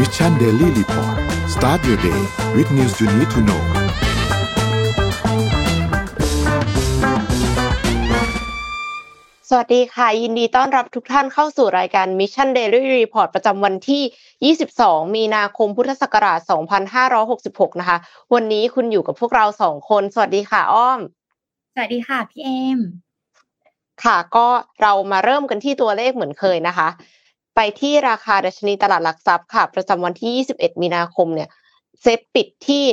Mission Daily Report start your day with news you need to know สวัสดีค่ะ ยินดีต้อนรับทุกท่านเข้าสู่รายการ Mission Daily Report ประจำวันที่ 22 มีนาคมพุทธศักราช 2566 นะคะ วันนี้คุณอยู่กับพวกเราสองคน สวัสดีค่ะ อ้อม สวัสดีค่ะ พี่เอมค่ะก็เรามาเริ่มกันที่ตัวเลขเหมือนเคยนะคะ ไปที่ราคาดัชนีตลาดหลักทรัพย์ค่ะ ประจำวันที่ 21 มีนาคมเนี่ยเซ็ตปิดที่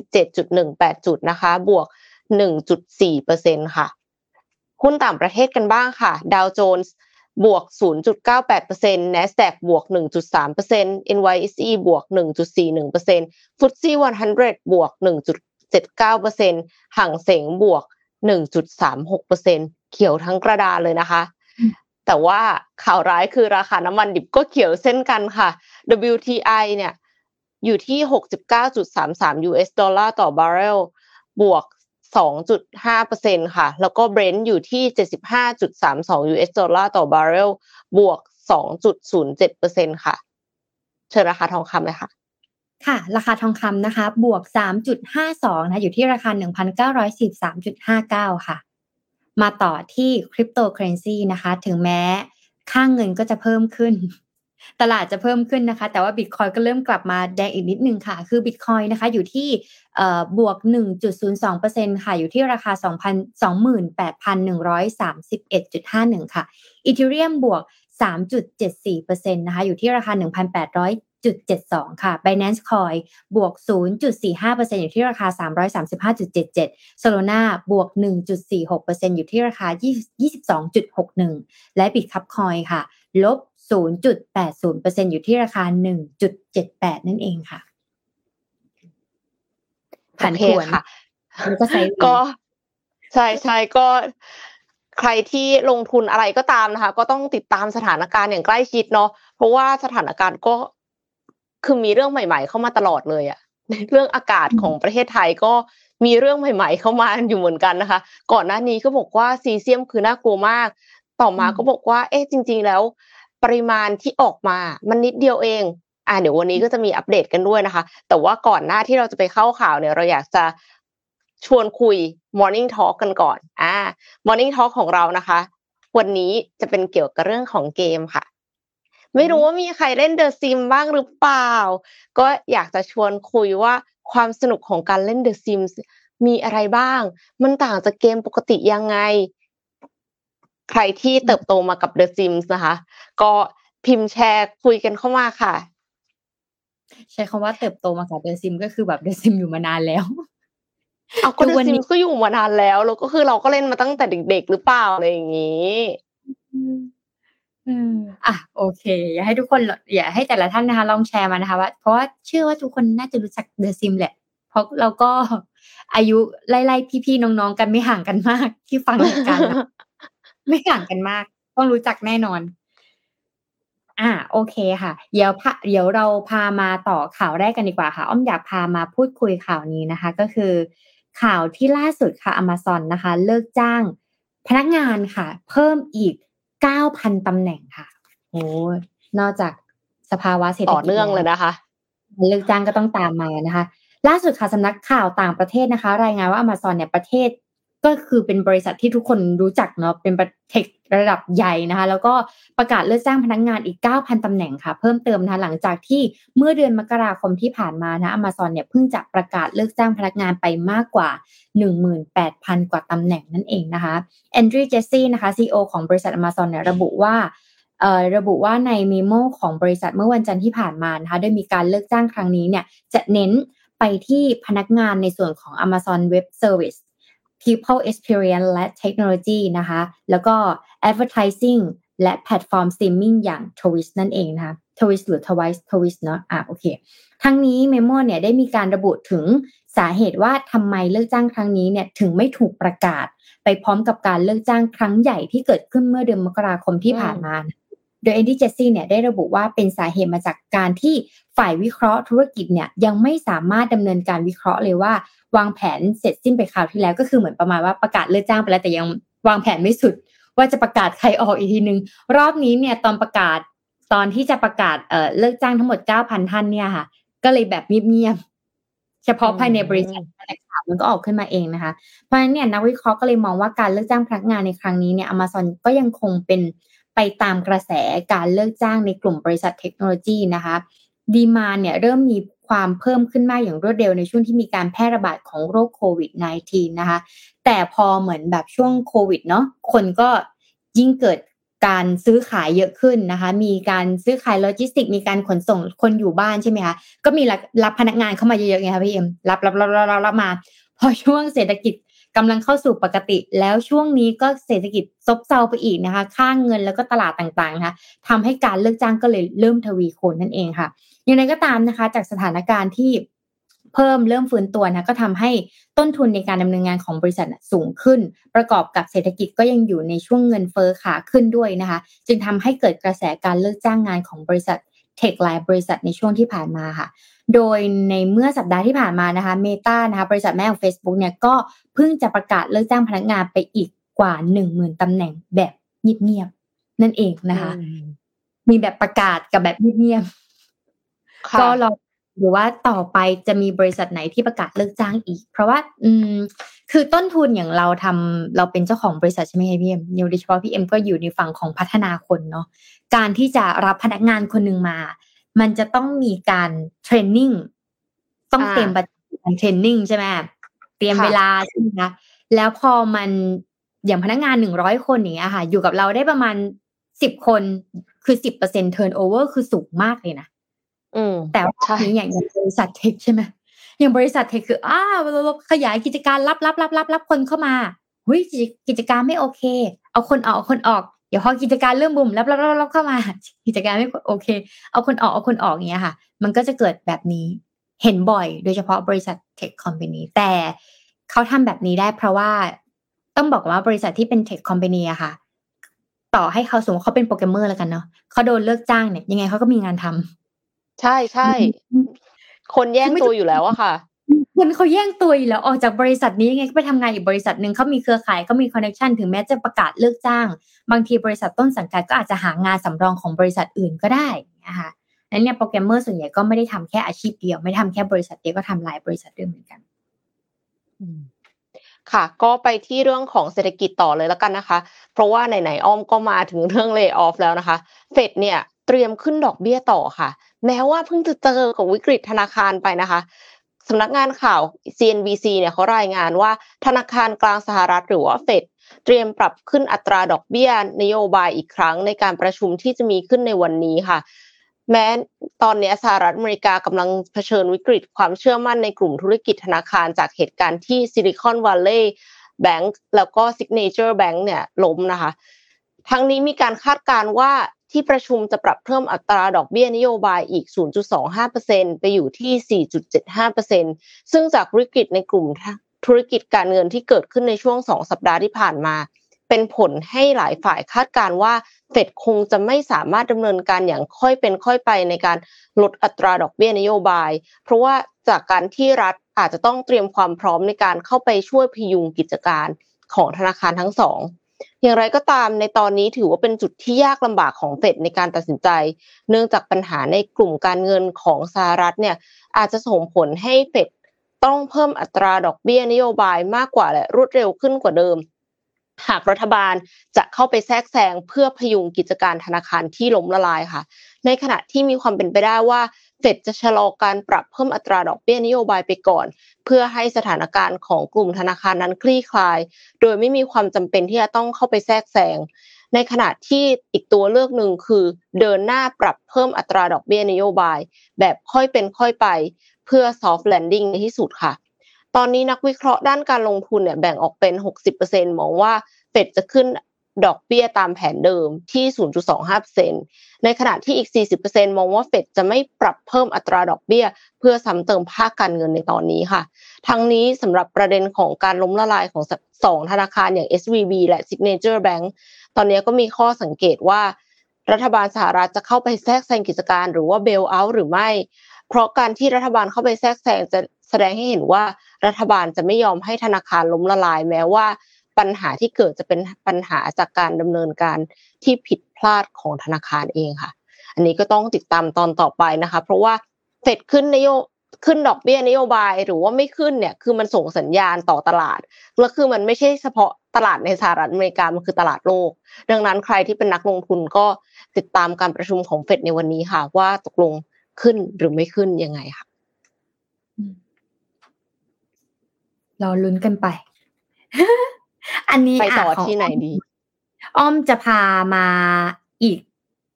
1,577.18 จุดนะคะ บวก 1.4%ค่ะ หุ้นต่างประเทศกันบ้างค่ะ ดาวโจนส์บวก 0.98% NASDAQ บวก 1.3% NYSE บวก 1.41% FTSE 100 บวก 1.79%ห่างเสงบวก 1.36%เขียวทั้งกระดานเลยนะคะ แต่ว่าข่าวร้ายคือราคาน้ำมันดิบก็เขียวเช่นกันค่ะ WTI เนี่ยอยู่ที่ 69.33 US ดอลลาร์ต่อบาร์เรลบวก 2.5%ค่ะ แล้วก็ Brent อยู่ที่ 75.32 US ดอลลาร์ต่อบาร์เรลบวก 2.07%ค่ะ เชิญราคาทองคำเลยค่ะค่ะ ราคาทองคำนะคะ บวก 3.52นะ อยู่ที่ราคา 1,913.59 ค่ะ มาต่อที่คริปโตเคอเรนซีนะคะ ถึงแม้ค่างเงินก็จะเพิ่มขึ้น ตลาดจะเพิ่มขึ้นนะคะ แต่ว่าบิตคอยก็เริ่มกลับมาแดงอีกนิดนึงค่ะ คือบิตคอยนะคะอยู่ที่บวก 1.02%ค่ะอยู่ที่ราคา 28,131.51 ค่ะอีเทเรียมบวก 3.74%นะคะอยู่ที่ราคา1,800 0.72 ค่ะ Binance Coin บวก 0.45%อยู่ที่ราคา 335.77 Solana บวก 1.46%อยู่ที่ราคา 22.61 และ Bitcup Coin ค่ะ ลบ 0.80%อยู่ที่ราคา 1.78 นั่นเองค่ะผันผวนค่ะก็ใช้ก็ใช่ใช่ก็ใครที่ลงทุนอะไรก็ตามนะคะ ก็ต้องติดตามสถานการณ์อย่างใกล้ชิดเนาะเพราะว่าสถานการณ์ก็ คือมีเรื่องใหม่ ๆ เข้ามาตลอดเลยอะเรื่องอากาศของประเทศไทยก็มีเรื่องใหม่ ๆ เข้ามาอยู่เหมือนกันนะคะ ก่อนหน้านี้ก็บอกว่าซีเซียมคือน่ากลัวมาก ต่อมาก็บอกว่า เอ๊ะจริง ๆ แล้ว ปริมาณที่ออกมามันนิดเดียวเองอ่าเดี๋ยววันนี้ก็จะมีอัปเดตกันด้วยนะคะ แต่ว่าก่อนหน้าที่เราจะไปเข้าข่าวเนี่ยเราอยากจะชวนคุย Morning Talk กันก่อนอ่า Morning Talk ของเรานะคะ วันนี้จะเป็นเกี่ยวกับเรื่องของเกมค่ะ ไม่รู้ว่ามีใครเล่นเดอะซิมบ้างหรือเปล่า ก็อยากจะชวนคุยว่าความสนุกของการเล่นเดอะซิมมีอะไรบ้าง มันต่างจากเกมปกติยังไง ใครที่เติบโตมากับเดอะซิมนะคะ ก็พิมพ์แชร์คุยกันเข้ามาค่ะ ใช้คำว่าเติบโตมากับเดอะซิมก็คือแบบเดอะซิมอยู่มานานแล้วเอาก็เดอะซิมก็อยู่มานานแล้ว แล้วก็คือเราก็เล่นมาตั้งแต่เด็ก ๆ หรือเปล่าอะไรอย่างนี้ อืมอะโอเค อย่าให้ทุกคนอย่าให้แต่ละท่านนะคะ ลองแชร์มานะคะว่าเพราะว่าเชื่อว่าทุกคนน่าจะรู้จักเดอะซิมแหละ เพราะเราก็อายุไล่ๆพี่ๆน้องๆกันไม่ห่างกันมาก ที่ฟังกันไม่ห่างกันมาก ต้องรู้จักแน่นอน อ่า โอเคค่ะ เดี๋ยวพะเดี๋ยวเราพามาต่อข่าวแรกกันดีกว่าค่ะ อ้อมอยากพามาพูดคุยข่าวนี้นะคะ ก็คือ ข่าวที่ล่าสุดค่ะ Amazon นะคะ เลิกจ้าง พนักงานค่ะ เพิ่มอีก 9,000ตำแหน่งค่ะโอ้นอกจากสภาวะเศรษฐกิจต่อเนื่องเลยนะคะเลิกจ้างก็ต้องตามมานะคะ ล่าสุดค่ะสำนักข่าวต่างประเทศนะคะ รายงานว่า Amazon เนี่ยประเทศ ก็คือเป็นบริษัทที่ทุกคนรู้จักเนาะเป็นประเทคระดับใหญ่นะคะ แล้วก็ประกาศเลิกจ้างพนักงานอีก 9,000 ตำแหน่งค่ะ เพิ่มเติมนะคะหลังจากที่เมื่อเดือนมกราคมที่ผ่านมานะ Amazon เนี่ยเพิ่งจะประกาศเลิกจ้างพนักงานไปมากกว่า 18,000 กว่าตำแหน่งนั่นเองนะคะแอนดรีเจสซี่นะคะ CEO ของบริษัท Amazon เนี่ยระบุว่าระบุว่าในมีโมของบริษัทเมื่อวันจันทร์ที่ผ่านมานะคะได้มีการเลิกจ้างครั้งนี้เนี่ยจะเน้นไปที่พนักงานในส่วนของ Amazon Web Service People Experience และ Technology นะคะ แล้วก็ Advertising และแพลตฟอร์ม Streaming อย่าง Twitch นั่นเองนะคะ Twitch หรือ Twice Twitch เนาะอะโอเค ทั้งนี้ Memo เนี่ยได้มีการระบุถึงสาเหตุว่าทำไมเลิกจ้างครั้งนี้เนี่ยถึงไม่ถูกประกาศ ไปพร้อมกับการเลิกจ้างครั้งใหญ่ที่เกิดขึ้นเมื่อเดือนมกราคมที่ผ่านมา โดย Andy Jassy เนี่ยได้ระบุว่าเป็นสาเหตุมาจากการที่ฝ่ายวิเคราะห์ธุรกิจเนี่ยยังไม่สามารถดำเนินการวิเคราะห์เลยว่า วางแผนเสร็จสิ้นไปคราวที่แล้วก็คือเหมือนประมาณว่าประกาศเลิกจ้างไปแล้วแต่ยังวางแผนไม่สุด ว่าจะประกาศใครออกอีกทีนึง รอบนี้เนี่ยตอนประกาศตอนที่จะประกาศเอ่อเลิกจ้างทั้งหมดเก้าพันท่านเนี่ยค่ะ ก็เลยแบบเงียบๆเฉพาะภายในบริษัทแต่ข่าวมันก็ออกขึ้นมาเองนะคะ เพราะฉะนั้นเนี่ยนักวิเคราะห์ก็เลยมองว่าการเลิกจ้างพนักงานในครั้งนี้เนี่ยอเมซอนก็ยังคงเป็น ไปตามกระแสการเลิกจ้างในกลุ่มบริษัทเทคโนโลยีนะคะดีมาเนี่ยเริ่มมีความเพิ่มขึ้นมากอย่างรวดเร็วในช่วงที่มีการแพร่ระบาดของโรคโควิด -19 นะคะ แต่พอเหมือนแบบช่วงโควิดเนาะคนก็ยิ่งเกิดการซื้อขายเยอะขึ้นนะคะ มีการซื้อขายโลจิสติก มีการขนส่งคนอยู่บ้านใช่ไหมคะ ก็มีรับรับพนักงานเข้ามาเยอะๆไงคะพี่เอ็มรับรับรับรับรับมา พอช่วงเศรษฐกิจ กำลังเข้าสู่ปกติ แล้วช่วงนี้ก็เศรษฐกิจซบเซาไปอีกนะคะ ค่างเงินแล้วก็ตลาดต่างๆนะคะทำให้การเลิกจ้างก็เลยเริ่มทวีโคนนั่นเองค่ะอย่างไรก็ตามนะคะ จากสถานการณ์ที่เพิ่มเริ่มฟื้นตัวนะก็ทำให้ต้นทุนในการดำเนินงานของบริษัทสูงขึ้น ประกอบกับเศรษฐกิจก็ยังอยู่ในช่วงเงินเฟ้อขาขึ้นด้วยนะคะ จึงทำให้เกิดกระแสการเลิกจ้างงานของบริษัท เทคไลน์บริษัทในช่วงที่ผ่านมาค่ะ โดยในเมื่อสัปดาห์ที่ผ่านมานะคะเมตานะคะบริษัทแม่ของ Facebook เนี่ยก็เพิ่งจะประกาศเลิกจ้างพนักงานไปอีกกว่าหนึ่งหมื่นตำแหน่งแบบเงียบๆนั่นเองนะคะ มีแบบประกาศกับแบบเงียบๆก็รอ หรือว่าต่อไปจะมีบริษัทไหนที่ประกาศเลิกจ้างอีก เพราะว่า อืม คือต้นทุนอย่างเราทำเราเป็นเจ้าของบริษัทใช่ไหมพี่เอ็มโดยเฉพาะพี่เอ็มก็อยู่ในฝั่งของพัฒนาคนเนาะการที่จะรับพนักงานคนหนึ่งมา มันจะต้องมีการ training ต้องเตรียม budget training ใช่ไหมเตรียมเวลาใช่ไหมคะแล้วพอมันอย่างพนักงานหนึ่งร้อยคนอย่างเงี้ยค่ะ อยู่กับเราได้ประมาณสิบคนคือสิบเปอร์เซ็นต์เทิร์นโอเวอร์คือสูงมากเลยนะ แต่ว่านี้อย่างบริษัทเทคใช่ไหมอย่างบริษัทเทคคืออ้าวเราขยายกิจการรับรับรับรับรับคนเข้ามาเฮ้ยกิจการไม่โอเค เอาคนออกเอาคนออกเดี๋ยวพอกิจการเริ่มบุ่มรับรับรับรับเข้ามา กิจการไม่โอเค เอาคนออกเอาคนออกอย่างเงี้ยค่ะ มันก็จะเกิดแบบนี้เห็นบ่อย โดยเฉพาะบริษัทเทคคอมพานีแต่เขาทำแบบนี้ได้เพราะว่าต้องบอกว่าบริษัทที่เป็น tech company อะค่ะ ต่อให้เขาสมมติเขาเป็นโปรแกรมเมอร์แล้วกันเนาะเขาโดนเลิกจ้างเนี่ยยังไงเขาก็มีงานทำ ใช่ใช่คนแย่งตัวอยู่แล้วอะค่ะคนเขาแย่งตัวอยู่แล้วออกจากบริษัทนี้ยังไงก็ไปทำงานอีกบริษัทหนึ่งเขามีเครือข่ายเขามี connection ถึงแม้จะประกาศเลิกจ้าง บางทีบริษัทต้นสังกัดก็อาจจะหางานสำรองของบริษัทอื่นก็ได้นะคะนั้นเนี่ยโปรแกรมเมอร์ส่วนใหญ่ก็ไม่ได้ทำแค่อาชีพเดียว ไม่ทำแค่บริษัทเดียวก็ทำหลายบริษัทด้วยเหมือนกัน ค่ะ ก็ไปที่เรื่องของเศรษฐกิจต่อเลยแล้วกันนะคะ เพราะว่าไหนๆอ้อมก็มาถึงเรื่องเลิกออฟแล้วนะคะ เฟดเนี่ยเตรียมขึ้นดอกเบี้ยต่อค่ะ แม้ว่าเพิ่งจะเจอกับวิกฤตธนาคารไปนะคะสำนักงานข่าว CNBC เนี่ยเขารายงานว่าธนาคารกลางสหรัฐหรือว่าเฟดเตรียมปรับขึ้นอัตราดอกเบี้ยนโยบายอีกครั้งในการประชุมที่จะมีขึ้นในวันนี้ค่ะ แม้ตอนนี้สหรัฐอเมริกากำลังเผชิญวิกฤตความเชื่อมั่นในกลุ่มธุรกิจธนาคารจากเหตุการณ์ที่ Silicon Valley Bank แล้วก็ Signature Bank เนี่ยล้มนะคะ ทั้งนี้มีการคาดการณ์ว่าที่ประชุมจะปรับเพิ่มอัตราดอกเบี้ยนโยบายอีก 0.25%ไปอยู่ที่ 4.75%ซึ่งจากวิกฤตในกลุ่มธุรกิจการเงินที่เกิดขึ้นในช่วง 2 สัปดาห์ที่ผ่านมา เป็นผลให้หลายฝ่ายคาดการว่าเฟดคงจะไม่สามารถดำเนินการอย่างค่อยเป็นค่อยไปในการลดอัตราดอกเบี้ยนโยบาย เพราะว่าจากการที่รัฐอาจจะต้องเตรียมความพร้อมในการเข้าไปช่วยพยุงกิจการของธนาคารทั้งสองอย่างไรก็ตามในตอนนี้ถือว่าเป็นจุดที่ยากลำบากของเฟดในการตัดสินใจ เนื่องจากปัญหาในกลุ่มการเงินของสหรัฐเนี่ยอาจจะส่งผลให้เฟดต้องเพิ่มอัตราดอกเบี้ยนโยบายมากกว่าและรวดเร็วขึ้นกว่าเดิม หากรัฐบาลจะเข้าไปแทรกแซงเพื่อพยุงกิจการธนาคารที่ล้มละลายค่ะ ในขณะที่มีความเป็นไปได้ว่าเฟดจะชะลอการปรับเพิ่มอัตราดอกเบี้ยนโยบายไปก่อน เพื่อให้สถานการณ์ของกลุ่มธนาคารนั้นคลี่คลาย โดยไม่มีความจำเป็นที่จะต้องเข้าไปแทรกแซงในขณะที่อีกตัวเลือกหนึ่งคือ เดินหน้าปรับเพิ่มอัตราดอกเบี้ยนโยบาย แบบค่อยเป็นค่อยไป เพื่อ soft landing ในที่สุดค่ะ ตอนนี้นักวิเคราะห์ด้านการลงทุนเนี่ยแบ่งออกเป็น 60%มองว่าเฟดจะขึ้นดอกเบี้ยตามแผนเดิมที่ 0.25%ในขณะที่อีก 40%มองว่าเฟดจะไม่ปรับเพิ่มอัตราดอกเบี้ย เพื่อซ้ำเติมภาคการเงินในตอนนี้ค่ะ ทั้งนี้สำหรับประเด็นของการล้มละลายของสองธนาคารอย่าง SVB และ Signature Bank ตอนนี้ก็มีข้อสังเกตว่า รัฐบาลสหรัฐจะเข้าไปแทรกแซงกิจการหรือว่าเบลเอาท์หรือไม่ เพราะการที่รัฐบาลเข้าไปแทรกแซงจะ แสดงให้เห็นว่ารัฐบาลจะไม่ยอมให้ธนาคารล้มละลาย แม้ว่าปัญหาที่เกิดจะเป็นปัญหาจากการดำเนินการที่ผิดพลาดของธนาคารเองค่ะ อันนี้ก็ต้องติดตามตอนต่อไปนะคะ เพราะว่าเฟดขึ้นนโยขึ้นดอกเบี้ยนโยบายหรือว่าไม่ขึ้นเนี่ยคือมันส่งสัญญาณต่อตลาดแล้วคือมันไม่ใช่เฉพาะตลาดในสหรัฐอเมริกามันคือตลาดโลก ดังนั้นใครที่เป็นนักลงทุนก็ติดตามการประชุมของเฟดในวันนี้ค่ะ ว่าตกลงขึ้นหรือไม่ขึ้นยังไงค่ะเราลุ้นกันไป อันนี้ไปต่อที่ไหนดี อ้อมจะพามาอีก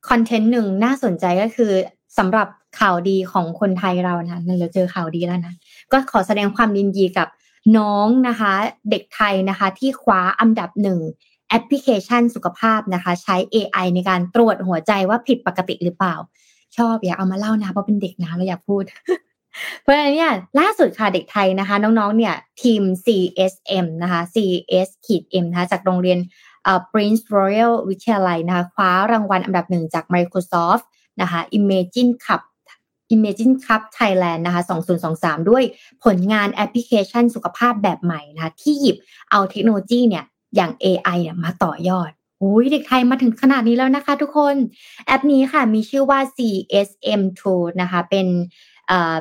คอนเทนต์หนึ่งน่าสนใจก็คือสำหรับข่าวดีของคนไทยเรานะเราเจอข่าวดีแล้วนะ ก็ขอแสดงความยินดีกับน้องนะคะ เด็กไทยนะคะ ที่คว้าอันดับหนึ่งแอปพลิเคชันสุขภาพนะคะ ใช้ AI ในการตรวจหัวใจว่าผิดปกติหรือเปล่า ชอบอยากเอามาเล่านะเพราะเป็นเด็กนะเราอยากพูด เพราะฉะนั้นเนี่ยล่าสุดค่ะเด็กไทยนะคะ น้องๆเนี่ยทีม CSM นะคะ CS ขีด M นะคะจากโรงเรียน Prince Royal วิทยาลัยนะคะคว้ารางวัลอันดับหนึ่งจาก Microsoft นะคะ Imagine Cup Imagine Cup Thailand นะคะ 2023 ด้วยผลงานแอปพลิเคชันสุขภาพแบบใหม่นะคะที่หยิบเอาเทคโนโลยีเนี่ยอย่าง AI เนี่ยมาต่อยอดโอ้ยเด็กไทยมาถึงขนาดนี้แล้วนะคะทุกคน แอปนี้ค่ะมีชื่อว่า CSM Tool นะคะ เป็น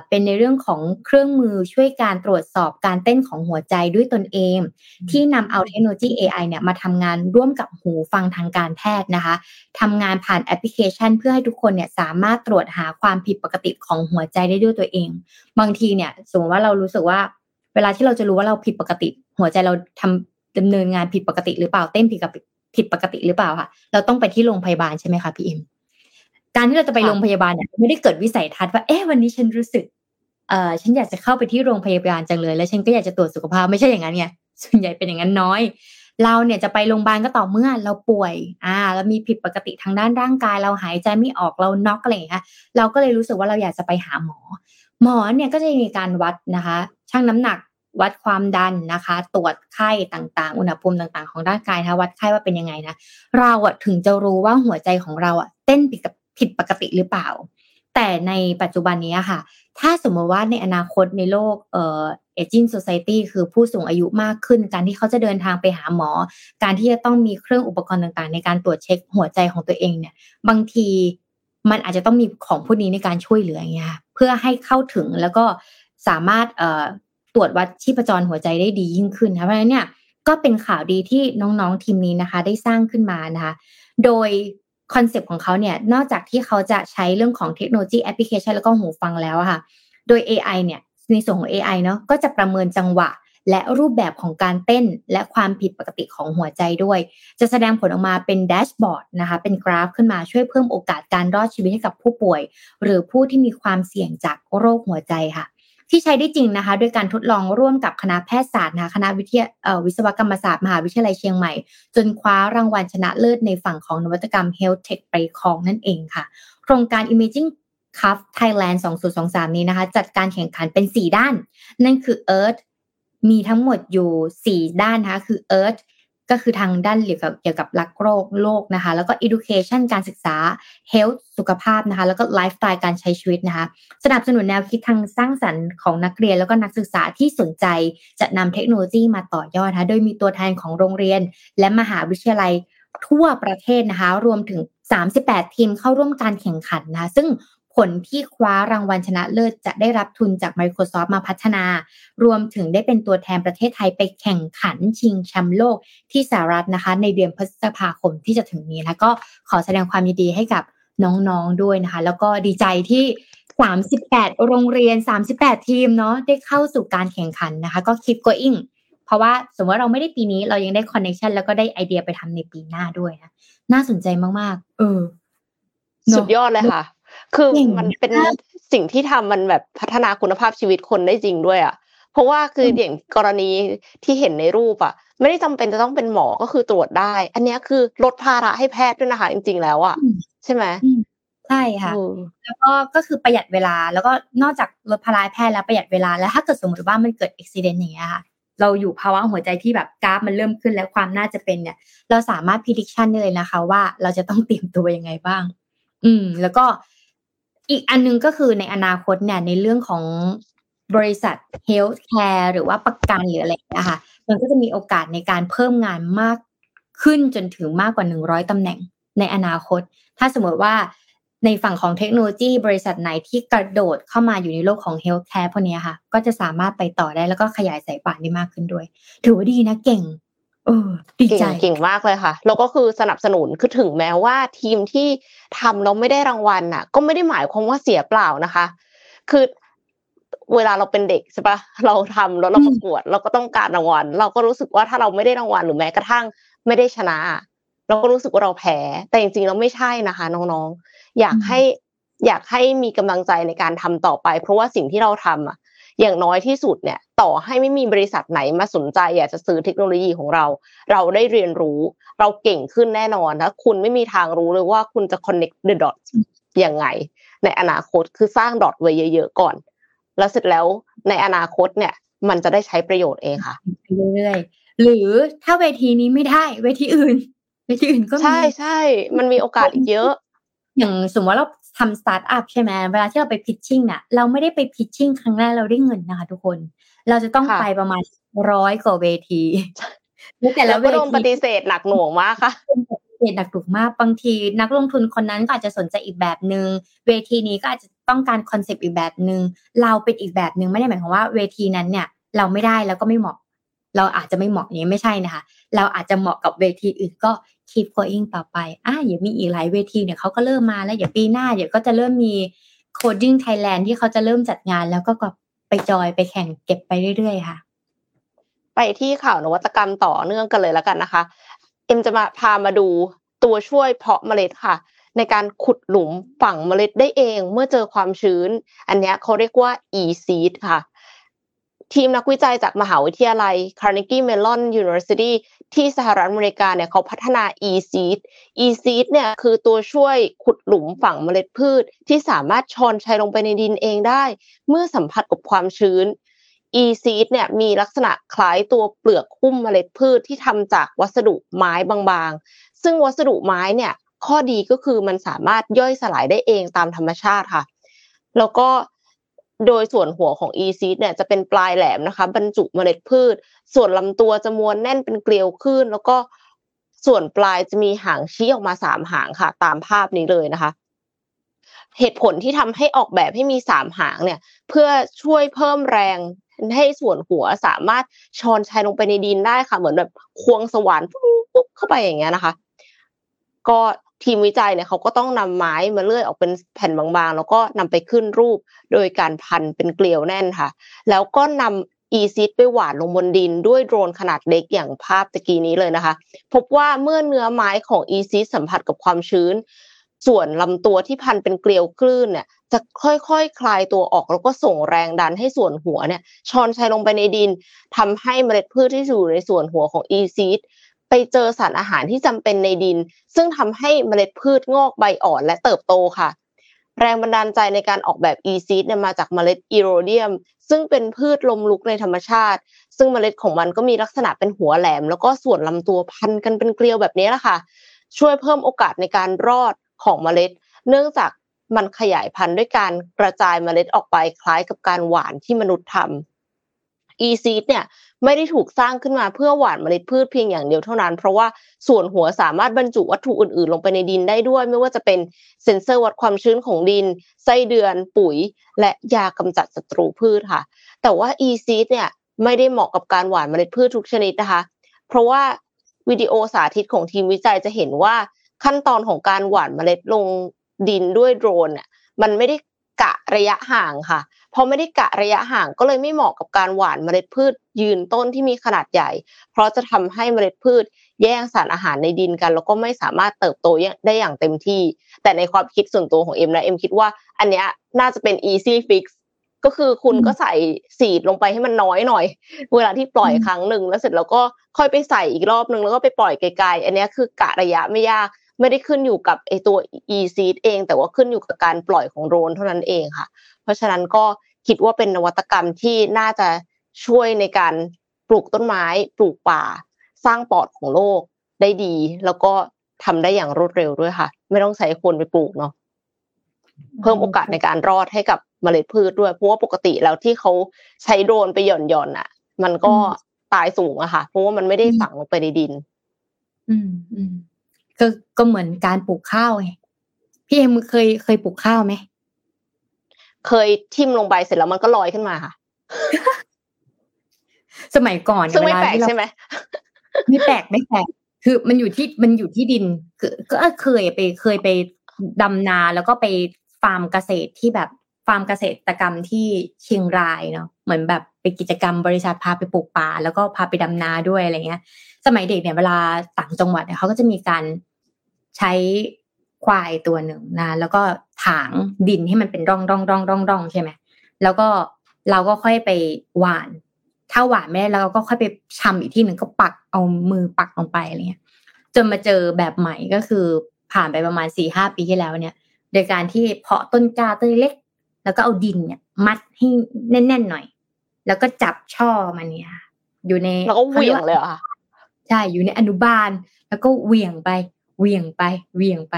เป็นในเรื่องของเครื่องมือช่วยการตรวจสอบการเต้นของหัวใจด้วยตนเอง ที่นำเอาเทคโนโลยี AI เนี่ยมาทำงานร่วมกับหูฟังทางการแพทย์นะคะทำงานผ่านแอปพลิเคชัน เพื่อให้ทุกคนเนี่ยสามารถตรวจหาความผิดปกติของหัวใจได้ด้วยตัวเอง บางทีเนี่ยสมมติว่าเรารู้สึกว่า เวลาที่เราจะรู้ว่าเราผิดปกติ หัวใจเราทำดำเนินงานผิดปกติหรือเปล่าเต้นผิดกับผิดปกติหรือเปล่าค่ะ เราต้องไปที่โรงพยาบาลใช่ไหมคะพี่เอ็ม การที่เราจะไปโรงพยาบาลเนี่ยไม่ได้เกิดวิสัยทัศน์ว่าเอ๊ะวันนี้ฉันรู้สึกเออฉันอยากจะเข้าไปที่โรงพยาบาลจังเลย แล้วฉันก็อยากจะตรวจสุขภาพไม่ใช่อย่างนั้นไงส่วนใหญ่เป็นอย่างนั้นน้อย เราเนี่ยจะไปโรงพยาบาลก็ต่อเมื่อเราป่วย อ่าเรามีผิดปกติทางด้านร่างกาย เราหายใจไม่ออกเราน็อกอะไรอย่างเงี้ยเราก็เลยรู้สึกว่าเราอยากจะไปหาหมอ หมอเนี่ยก็จะมีการวัดนะคะชั่งน้ำหนักวัดความดันนะคะ ตรวจไข้ต่างๆ อุณหภูมิต่างๆ ของร่างกายนะวัดไข้ว่าเป็นยังไงนะเราอะถึงจะรู้ว่าหัวใจของเราอะเต้นผิดกับ ผิดปกติหรือเปล่า แต่ในปัจจุบันนี้ค่ะ ถ้าสมมติว่าในอนาคตในโลกเอ่อเอจินโซซตี้คือผู้สูงอายุมากขึ้น การที่เขาจะเดินทางไปหาหมอ การที่จะต้องมีเครื่องอุปกรณ์ต่างๆ ในการตรวจเช็คหัวใจของตัวเองเนี่ย บางทีมันอาจจะต้องมีของพวกนี้ในการช่วยเหลืออย่างเงี้ยเพื่อให้เข้าถึงแล้วก็สามารถเอ่อตรวจวัดชีพจรหัวใจได้ดียิ่งขึ้นนะเพราะฉะนั้นเนี่ยก็เป็นข่าวดีที่น้องๆทีมนี้นะคะ ได้สร้างขึ้นมานะคะ โดย คอนเซปต์ของเขาเนี่ยนอกจากที่เขาจะใช้เรื่องของเทคโนโลยีแอปพลิเคชันแล้วก็หูฟังแล้วค่ะ โดย AI เนี่ยในส่วนของ AI เนาะก็จะประเมินจังหวะ และรูปแบบของการเต้น และความผิดปกติของหัวใจด้วย จะแสดงผลออกมาเป็นแดชบอร์ดนะคะเป็นกราฟขึ้นมาช่วยเพิ่มโอกาสการรอดชีวิตให้กับผู้ป่วย หรือผู้ที่มีความเสี่ยงจากโรคหัวใจค่ะ ที่ใช้ได้จริงนะคะด้วยการทดลองร่วมกับคณะแพทยศาสตร์นะคะคณะวิทยาวิศวกรรมศาสตร์มหาวิทยาลัยเชียงใหม่ จนคว้ารางวัลชนะเลิศในฝั่งของนวัตกรรม Health Tech ไปครองนั่นเองค่ะ โครงการ Imaging Cup Thailand 2023 นี้นะคะ จัดการแข่งขันเป็น 4 ด้าน นั่นคือ Earth มีทั้งหมดอยู่ 4 ด้านนะคะ คือ Earth ก็คือทางด้านเกี่ยวกับรักโรคโลกนะคะ แล้วก็ education การศึกษา health สุขภาพนะคะ แล้วก็ lifestyle การใช้ชีวิตนะคะ สนับสนุนแนวคิดทางสร้างสรรค์ของนักเรียนแล้วก็นักศึกษาที่สนใจจะนำเทคโนโลยีมาต่อยอดนะคะ โดยมีตัวแทนของโรงเรียน และมหาวิทยาลัยทั่วประเทศนะคะ รวมถึง 38 ทีมเข้าร่วมการแข่งขันนะคะ ซึ่ง ผลที่คว้ารางวัลชนะเลิศจะได้รับทุนจาก Microsoft มาพัฒนา รวมถึงได้เป็นตัวแทนประเทศไทยไปแข่งขันชิงแชมป์โลกที่สหรัฐนะคะ ในเดือนพฤษภาคมที่จะถึงนี้แล้วก็ขอแสดงความยินดีให้กับน้องๆด้วยนะคะ แล้วก็ดีใจที่ 38 โรงเรียน 38 ทีมเนาะได้เข้าสู่การแข่งขันนะคะ ก็คิด going เพราะว่าสมมติว่าเราไม่ได้ปีนี้เรายังได้คอนเนคชันแล้วก็ได้ไอเดียไปทำในปีหน้าด้วยนะน่าสนใจมากๆ เออ สุดยอดเลยค่ะ คือมันเป็นสิ่งที่ทำมันแบบพัฒนาคุณภาพชีวิตคนได้จริงด้วยอะเพราะว่าคืออย่างกรณีที่เห็นในรูปอะ ไม่ได้จำเป็นจะต้องเป็นหมอก็คือตรวจได้ อันนี้คือลดภาระให้แพทย์ด้วยนะคะจริง ๆ แล้วอะใช่ไหมใช่ค่ะ แล้วก็ก็คือประหยัดเวลา แล้วก็นอกจากลดภาระแพทย์แล้วประหยัดเวลาแล้วถ้าเกิดสมมติว่ามันเกิดอุบิเหตุอย่างเงี้ยค่ะ เราอยู่ภาวะหัวใจที่แบบกราฟมันเริ่มขึ้นแล้วความน่าจะเป็นเนี่ย เราสามารถพิจิตรชันได้เลยนะคะ ว่าเราจะต้องเตรียมตัวยังไงบ้าง อืม แล้วก็ อีกอันนึงก็คือในอนาคตเนี่ยในเรื่องของบริษัท healthcare หรือว่าประกันหรืออะไรนะคะมันก็จะมีโอกาสในการเพิ่มงานมากขึ้นจนถึงมากกว่าหนึ่งร้อยตำแหน่งในอนาคต ถ้าสมมติว่าในฝั่งของเทคโนโลยี บริษัทไหนที่กระโดดเข้ามาอยู่ในโลกของ healthcare พวกนี้ค่ะ ก็จะสามารถไปต่อได้แล้วก็ขยายสายป่านได้มากขึ้นด้วย ถือว่าดีนะเก่ง เออดีใจเก่งมากเลยค่ะ แล้วก็คือสนับสนุนคือถึงแม้ว่าทีมที่ทำเราไม่ได้รางวัลน่ะ ก็ไม่ได้หมายความว่าเสียเปล่านะคะ คือเวลาเราเป็นเด็กใช่ปะเราทำแล้วเราประกวด เราก็ต้องการรางวัล เราก็รู้สึกว่าถ้าเราไม่ได้รางวัลหรือแม้กระทั่งไม่ได้ชนะ เราก็รู้สึกว่าเราแพ้แต่จริงๆเราไม่ใช่นะคะ น้องๆ อยากให้อยากให้มีกำลังใจในการทำต่อไป เพราะว่าสิ่งที่เราทำอะ อย่างน้อยที่สุดเนี่ยต่อให้ไม่มีบริษัทไหนมาสนใจอยากจะซื้อเทคโนโลยีของเรา เราได้เรียนรู้ เราเก่งขึ้นแน่นอนถ้าคุณไม่มีทางรู้เลยว่าคุณจะ connect the dots ยังไง ในอนาคตคือสร้าง dot ไว้เยอะๆก่อน แล้วเสร็จแล้วในอนาคตเนี่ย มันจะได้ใช้ประโยชน์เองค่ะเรื่อยๆหรือถ้าเวทีนี้ไม่ได้เวทีอื่นเวทีอื่นก็ใช่ใช่มันมีโอกาสอีกเยอะอย่างสมมติว่าเรา ทำสตาร์ทอัพใช่ไหมเวลาที่เราไป pitching เนี่ยเราไม่ได้ไป pitching ครั้งแรกเราได้เงินนะคะทุกคน เราจะต้องไปประมาณร้อยกว่าเวทีแต่ละเวทีโดนปฏิเสธหนักหน่วงมากค่ะเศษหนักถูกมากบางทีนักลงทุนคนนั้นก็อาจจะสนใจอีกแบบหนึง่งเวทีนี้ก็อาจจะต้องการ concept อีกแบบหนึ่งเราเป็นอีกแบบหนึ่งไม่ได้หมายความว่าเวทีนั้นเนี่ย เราไม่ได้แล้วก็ไม่เหมาะ เราอาจจะไม่เหมาะนี้ไม่ใช่นะคะ เราอาจจะเหมาะกับเวทีอื่นก็ keep going ต่อไปอะเดี๋ยวมีอีกหลายเวทีเนี่ยเขาก็เริ่มมาแล้วเดี๋ยวปีหน้าเดี๋ยวก็จะเริ่มมี coding Thailand ที่เขาจะเริ่มจัดงานแล้วก็ก็ไปจอยไปแข่งเก็บไปเรื่อยๆค่ะ ไปที่ข่าวนวัตกรรมต่อเนื่องกันเลยแล้วกันนะคะ เอ็มจะมาพามาดูตัวช่วยเพาะเมล็ดค่ะ ในการขุดหลุมฝังเมล็ดได้เองเมื่อเจอความชื้น อันนี้เขาเรียกว่า e-seed ค่ะ ทีมนักวิจัยจากมหาวิทยาลัย Carnegie Mellon University ที่สหรัฐอเมริกาเนี่ยเขาพัฒนา e-seed e-seed เนี่ยคือตัวช่วยขุดหลุมฝังเมล็ดพืช ที่สามารถชอนชัยลงไปในดินเองได้ เมื่อสัมผัสกับความชื้น e-seed เนี่ยมีลักษณะคล้ายตัวเปลือกหุ้มเมล็ดพืชที่ทำจากวัสดุไม้บางๆ ซึ่งวัสดุไม้เนี่ยข้อดีก็คือมันสามารถย่อยสลายได้เองตามธรรมชาติค่ะ แล้วก็ โดยส่วนหัวของ e seed เนี่ยจะเป็นปลายแหลมนะคะ บรรจุเมล็ดพืช ส่วนลำตัวจะมวนแน่นเป็นเกลียวขึ้น แล้วก็ส่วนปลายจะมีหางชี้ออกมาสามหางค่ะ ตามภาพนี้เลยนะคะ เหตุผลที่ทำให้ออกแบบให้มีสามหางเนี่ย เพื่อช่วยเพิ่มแรงให้ส่วนหัวสามารถชอนชัยลงไปในดินได้ค่ะ เหมือนแบบควงสว่านปุ๊บเข้าไปอย่างเงี้ยนะคะ ก็ ทีมวิจัยเนี่ยเขาก็ต้องนำไม้มาเลื่อยออกเป็นแผ่นบางๆ แล้วก็นำไปขึ้นรูปโดยการพันเป็นเกลียวแน่นค่ะ แล้วก็นำ E-seed ไปหว่านลงบนดินด้วยโดรนขนาดเล็กอย่างภาพตะกี้นี้เลยนะคะ พบว่าเมื่อเนื้อไม้ของ E-seed สัมผัสกับความชื้น ส่วนลำตัวที่พันเป็นเกลียวคลื่นเนี่ยจะค่อยๆคลายตัวออกแล้วก็ส่งแรงดันให้ส่วนหัวเนี่ยชอนไชลงไปในดินทำให้เมล็ดพืชที่อยู่ในส่วนหัวของ E-seed ไปเจอสารอาหารที่จำเป็นในดิน ซึ่งทำให้เมล็ดพืชงอกใบอ่อนและเติบโตค่ะ แรงบันดาลใจในการออกแบบ e-seed เนี่ยมาจากเมล็ดอีโรเดียม ซึ่งเป็นพืชลมลุกในธรรมชาติ ซึ่งเมล็ดของมันก็มีลักษณะเป็นหัวแหลม แล้วก็ส่วนลำตัวพันกันเป็นเกลียวแบบนี้แหละค่ะ ช่วยเพิ่มโอกาสในการรอดของเมล็ด เนื่องจากมันขยายพันธุ์ด้วยการกระจายเมล็ดออกไปคล้ายกับการหวานที่มนุษย์ทำ e-seed เนี่ย ไม่ได้ถูกสร้างขึ้นมาเพื่อหว่านเมล็ดพืชเพียงอย่างเดียวเท่านั้น เพราะว่าส่วนหัวสามารถบรรจุวัตถุอื่น ๆ ลงไปในดินได้ด้วย ไม่ว่าจะเป็นเซ็นเซอร์วัดความชื้นของดิน ไส้เดือนปุ๋ย และยากำจัดศัตรูพืชค่ะ แต่ว่า e-seed เนี่ยไม่ได้เหมาะกับการหว่านเมล็ดพืชทุกชนิดนะคะ เพราะว่าวิดีโอสาธิตของทีมวิจัยจะเห็นว่าขั้นตอนของการหว่านเมล็ดลงดินด้วยโดรนเนี่ยมันไม่ได้กะระยะห่างค่ะ พอไม่ได้กะระยะห่างก็เลยไม่เหมาะกับการหว่านเมล็ดพืช ยืนต้นที่มีขนาดใหญ่ เพราะจะทำให้เมล็ดพืช แย่งสารอาหารในดินกัน แล้วก็ไม่สามารถเติบโตได้อย่างเต็มที่ แต่ในความคิดส่วนตัวของเอ็มนะเอ็มคิดว่า อันเนี้ยน่าจะเป็น easy fix ก็คือคุณก็ใส่สีดลงไปให้มันน้อยหน่อย เวลาที่ปล่อยครั้งหนึ่งแล้วเสร็จแล้วก็ค่อยไปใส่อีกรอบหนึ่งแล้วก็ไปปล่อยไกลๆ อันนี้คือกะระยะไม่ยาก ไม่ได้ขึ้นอยู่กับไอตัว e seed เอง แต่ว่าขึ้นอยู่กับการปล่อยของโดรนเท่านั้นเองค่ะ เพราะฉะนั้นก็คิดว่าเป็นนวัตกรรมที่น่าจะช่วยในการปลูกต้นไม้ ปลูกป่า สร้างปอดของโลกได้ดี แล้วก็ทำได้อย่างรวดเร็วด้วยค่ะ ไม่ต้องใช้คนไปปลูกเนาะเพิ่มโอกาสในการรอดให้กับเมล็ดพืชด้วยเพราะว่าปกติแล้วที่เขาใช้โดรนไปหย่อนหย่อนอะ มันก็ตายสูงอะค่ะ เพราะว่ามันไม่ได้ฝังลงไปในดิน อืมอืมก็ก็เหมือนการปลูกข้าวไงพี่เอ็มเคยเคยปลูกข้าวไหม เคยทิ่มลงไปเสร็จแล้วมันก็ลอยขึ้นมาค่ะ สมัยก่อนซึ่งไม่เวลาแปลกที่เราใช่ไหมไม่แปลกไม่แปลกคือมันอยู่ที่มันอยู่ที่ดินคือก็เคยไปเคยไปดำนาแล้วก็ไปฟาร์มเกษตรที่แบบฟาร์มเกษตรกรรมที่เชียงรายเนาะเหมือนแบบไปกิจกรรมบริษัทพาไปปลูกป่า แล้วก็พาไปดำนาด้วยอะไรเงี้ย สมัยเด็กเนี่ยเวลาต่างจังหวัดเนี่ยเขาก็จะมีการใช้ ควายตัวหนึ่งนะแล้วก็ถางดินให้มันเป็นร่องร่องร่องร่องร่องใช่ไหมแล้วก็เราก็ค่อยไปหว่าน ถ้าหวานไม่ได้แล้วเราก็ค่อยไปชำอีกที่หนึ่งก็ปักเอามือปักลงไปอะไรเงี้ยจนมาเจอแบบใหม่ก็คือผ่านไปประมาณสี่ห้าปีที่แล้วเนี่ย โดยการที่เพาะต้นกล้าต้นเล็ก แล้วก็เอาดินเนี่ย มัดให้แน่นๆหน่อย แล้วก็จับช่อมันเนี่ย อยู่ในแล้วก็เหวี่ยงเลยเหรอค่ะใช่อยู่ในอนุบาล แล้วก็เหวี่ยงไปเหวี่ยงไปเหวี่ยงไป